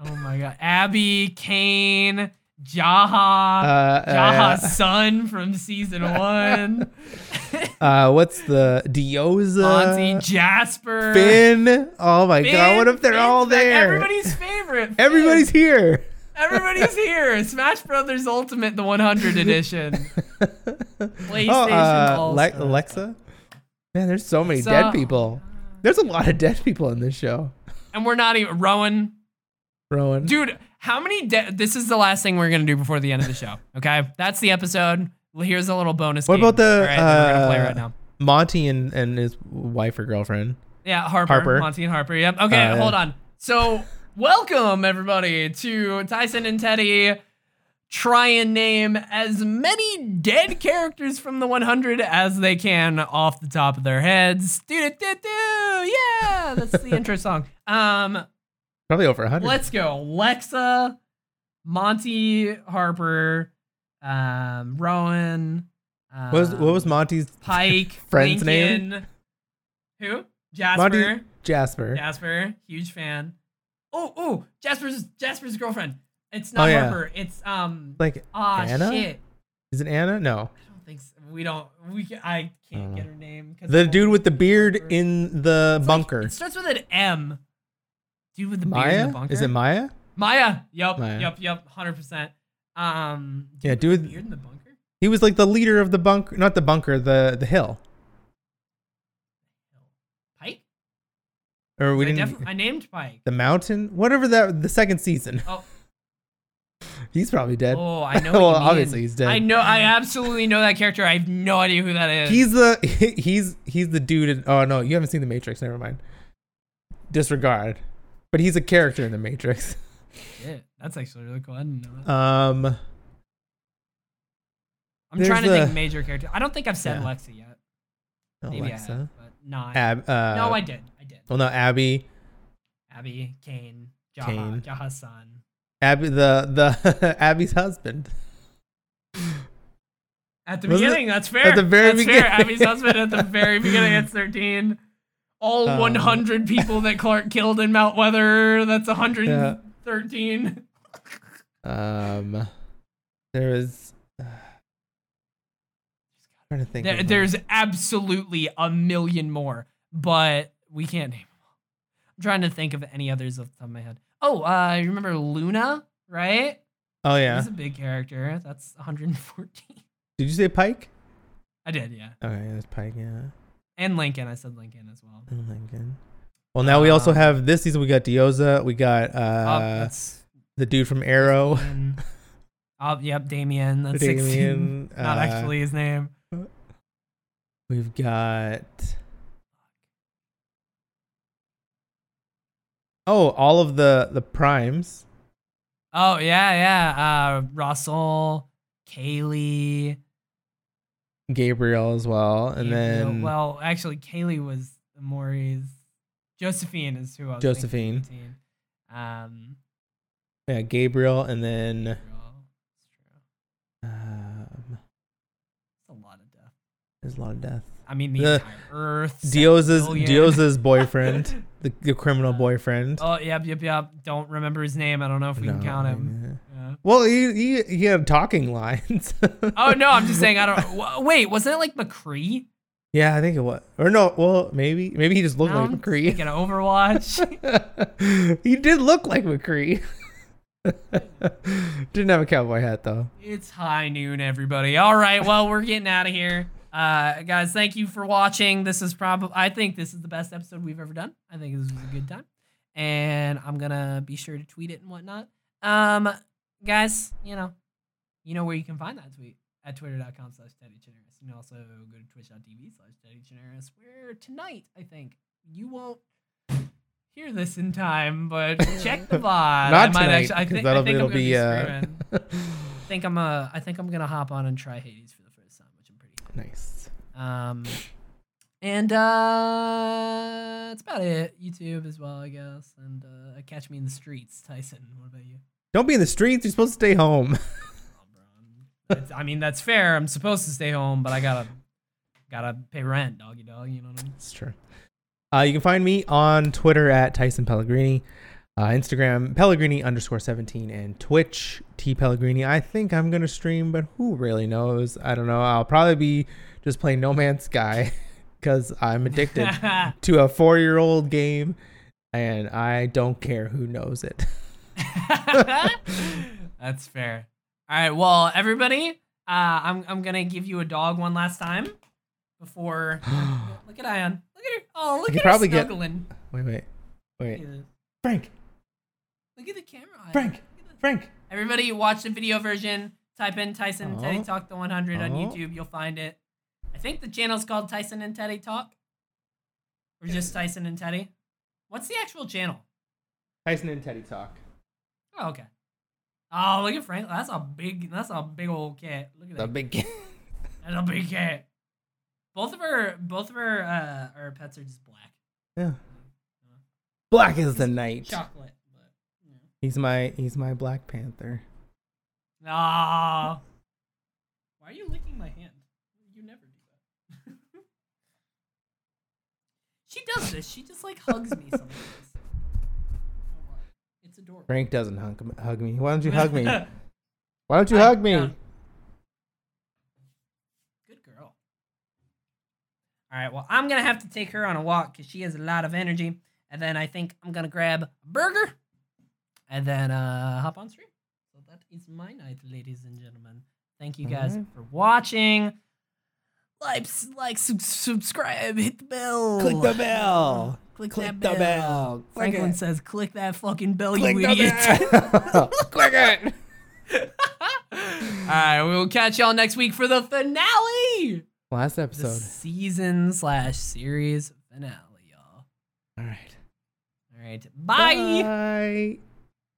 shit. Oh my god. Abby, Kane, Jaha, Uh, Jaha's uh, son from season <laughs> one, uh, what's the Diyoza? Monty, Jasper, Finn. Oh my god! What if they're Finn's all there? Everybody's favorite. Finn. Everybody's here. Everybody's <laughs> here. Smash Brothers Ultimate, the 100 edition. <laughs> PlayStation oh, uh, Le- Alexa. Man, there's so many So- dead people. There's a lot of dead people in this show. And we're not even Roan. Roan. Dude, how many dead? this is the last thing we're gonna do before the end of the show. <laughs> Okay? That's the episode. Here's a little bonus. What game. about the, right, that we're gonna play uh, right now? Monty and, and his wife or girlfriend. Yeah, Harper, Harper. Monty and Harper. Yep. Okay, Uh, hold on. So, welcome everybody to Tyson and Teddy. Try and name as many dead characters from the 100 as they can off the top of their heads. Do do do do. Yeah, that's the intro song. <laughs> Um, Probably over 100. let's go. Lexa, Monty, Harper, um, Roan. Um, What was what was Monty's <laughs> Pike? friend's name? Who? Jasper. Monty Jasper? Jasper, huge fan. Oh, oh, Jasper's Jasper's girlfriend. It's not Oh, yeah. Harper. It's um. Like Ah, Anna? shit. is it Anna? No. I don't think so. we don't. We I can't Uh, get her name. The dude with the beard Harper. in the It's like- bunker. it starts with an M. Dude with the beard in the bunker. Is it Maya? Maya? Yup. Maya. Yup. Yup. Hundred percent. Um. Yeah, with dude- the beard in the bunker. He was like the leader of the bunker, not the bunker, the the hill. Pike. Or we I, didn't def- I named Pike. the mountain, whatever that the second season. Oh. <laughs> He's probably dead. Oh, I <laughs> know. well, what you mean. obviously he's dead. I know. I absolutely know that character. I have no idea who that is. He's the <laughs> he's he's the dude. In, oh no, you haven't seen the Matrix. Never mind. Disregard. But he's a character in the Matrix. Yeah, that's actually really cool. I didn't know that. Um, I'm there's trying to the- think major character. I don't think I've said Yeah. Lexa yet. Maybe I Alexa, have, but not. Ab, uh, no, I did. Well, no, Abby, Abby, Kane, Jaha, Kane. Jaha's son. Abby, the the <laughs> Abby's husband. At the Wasn't it- beginning, that's fair. At the very that's beginning. fair. Abby's husband at the very beginning. It's 13. All Um, 100 people that Clarke killed in Mount Weather. That's 113. Um, there. Uh, <sighs> trying to think. There, of one. there's absolutely a million more, but we can't name them all. I'm trying to think of any others off the top of my head. Oh, uh, you remember Luna, right? Oh yeah. He's a big character. That's 114. Did you say Pike? I did, yeah. Okay, that's Pike. Yeah. And Lincoln. I said Lincoln as well. And Lincoln. Well, now we also Um, have this season. We got Diyoza. We got oh, uh the dude from Arrow. Oh, yep, Damien. That's Damien, 16. Not uh, actually his name. We've got. Oh, all of the the primes. Oh, yeah, yeah. Uh, Russell, Kaylee. Gabriel as well, and Gabriel. then well, actually, Kaylee was Maury's. Josephine is who I was Josephine. Thinking, 18. um, yeah, Gabriel, and then Gabriel. Um, a lot of death. there's a lot of death. I mean, the The- entire Earth. Diyoza's. Diyoza's boyfriend, <laughs> the, the criminal boyfriend. Oh, yep, yep, yep. Don't remember his name. I don't know if we can count him. yeah. Yeah. Well, he, he he had talking lines. <laughs> Oh no, I'm just saying. I don't. <laughs> Wait, wasn't it like McCree? Yeah, I think it was. Or no, well, maybe maybe he just looked like McCree. thinking of Overwatch. <laughs> he did look like McCree. Didn't have a cowboy hat though. It's high noon, everybody. All right, well, we're getting out of here. Uh, guys, thank you for watching. This is probably, I think this is the best episode we've ever done. I think this was a good time. And I'm going to be sure to tweet it and whatnot. Um, guys, you know, you know where you can find that tweet at twitter.com slash Teddy Generous. You can also go to twitch.tv slash Teddy Generous, where tonight, I think, you won't hear this in time, but <laughs> check the VOD. I Not might tonight, actually, I think, I think it'll I'm gonna be, be uh. <laughs> I think I'm uh I think I'm gonna hop on and try Hades for the first time, which I'm pretty nice. um and uh that's about it. YouTube as well, I guess. And uh catch me in the streets, Tyson. What about you? Don't be in the streets. You're supposed to stay home. <laughs> I mean that's fair. I'm supposed to stay home, but I gotta gotta pay rent, doggy dog, you know what I mean? It's true. Uh, you can find me on Twitter at Tyson Pellegrini, uh, Instagram Pellegrini underscore seventeen, and Twitch T Pellegrini. I think I'm gonna stream, but who really knows? I don't know. I'll probably be just playing No Man's Sky <laughs> because I'm addicted <laughs> to a four year old game, and I don't care who knows it. <laughs> That's fair. All right, well, everybody, uh, I'm I'm gonna give you a dog one last time before. <gasps> look at Ion. Look at her. Oh, look could at her probably get- snuggling. wait, wait, wait. at this. Frank, Look at the camera. Ion. Frank, Look at the- Frank. Everybody, watch the video version. Type in Tyson and Teddy Oh. Talk the 100 on Oh. YouTube. You'll find it. I think the channel's called Tyson and Teddy Talk, or just Tyson and Teddy. What's the actual channel? Tyson and Teddy talk. Oh, okay. Oh, look at Frank. That's a big. That's a big old cat. Look at that. A big. cat. <laughs> That's a big cat. Both of her, both of her, uh, her pets are just black. yeah. Uh-huh. Black is the night. Chocolate. He's my he's my Black Panther. Oh, Why are you licking my hand? You never do that. <laughs> she does this. She just like hugs me sometimes. <laughs> It's adorable. Frank doesn't hug, hug me. Why don't you hug me? <laughs> Why don't you hug me? Good girl. All right, well, I'm going to have to take her on a walk because she has a lot of energy. And then I think I'm going to grab a burger and then uh, hop on stream. So that is my night, ladies and gentlemen. Thank you guys Alright. for watching. Like, like, sub- subscribe, hit the bell. Click the bell. Click, Click that the bell. bell. Click Franklin it. says, click that fucking bell, Click you idiot. <laughs> Click it. <laughs> All right, we will catch y'all next week for the finale. Last The episode. season slash series finale, y'all. All right. All right, bye. Bye.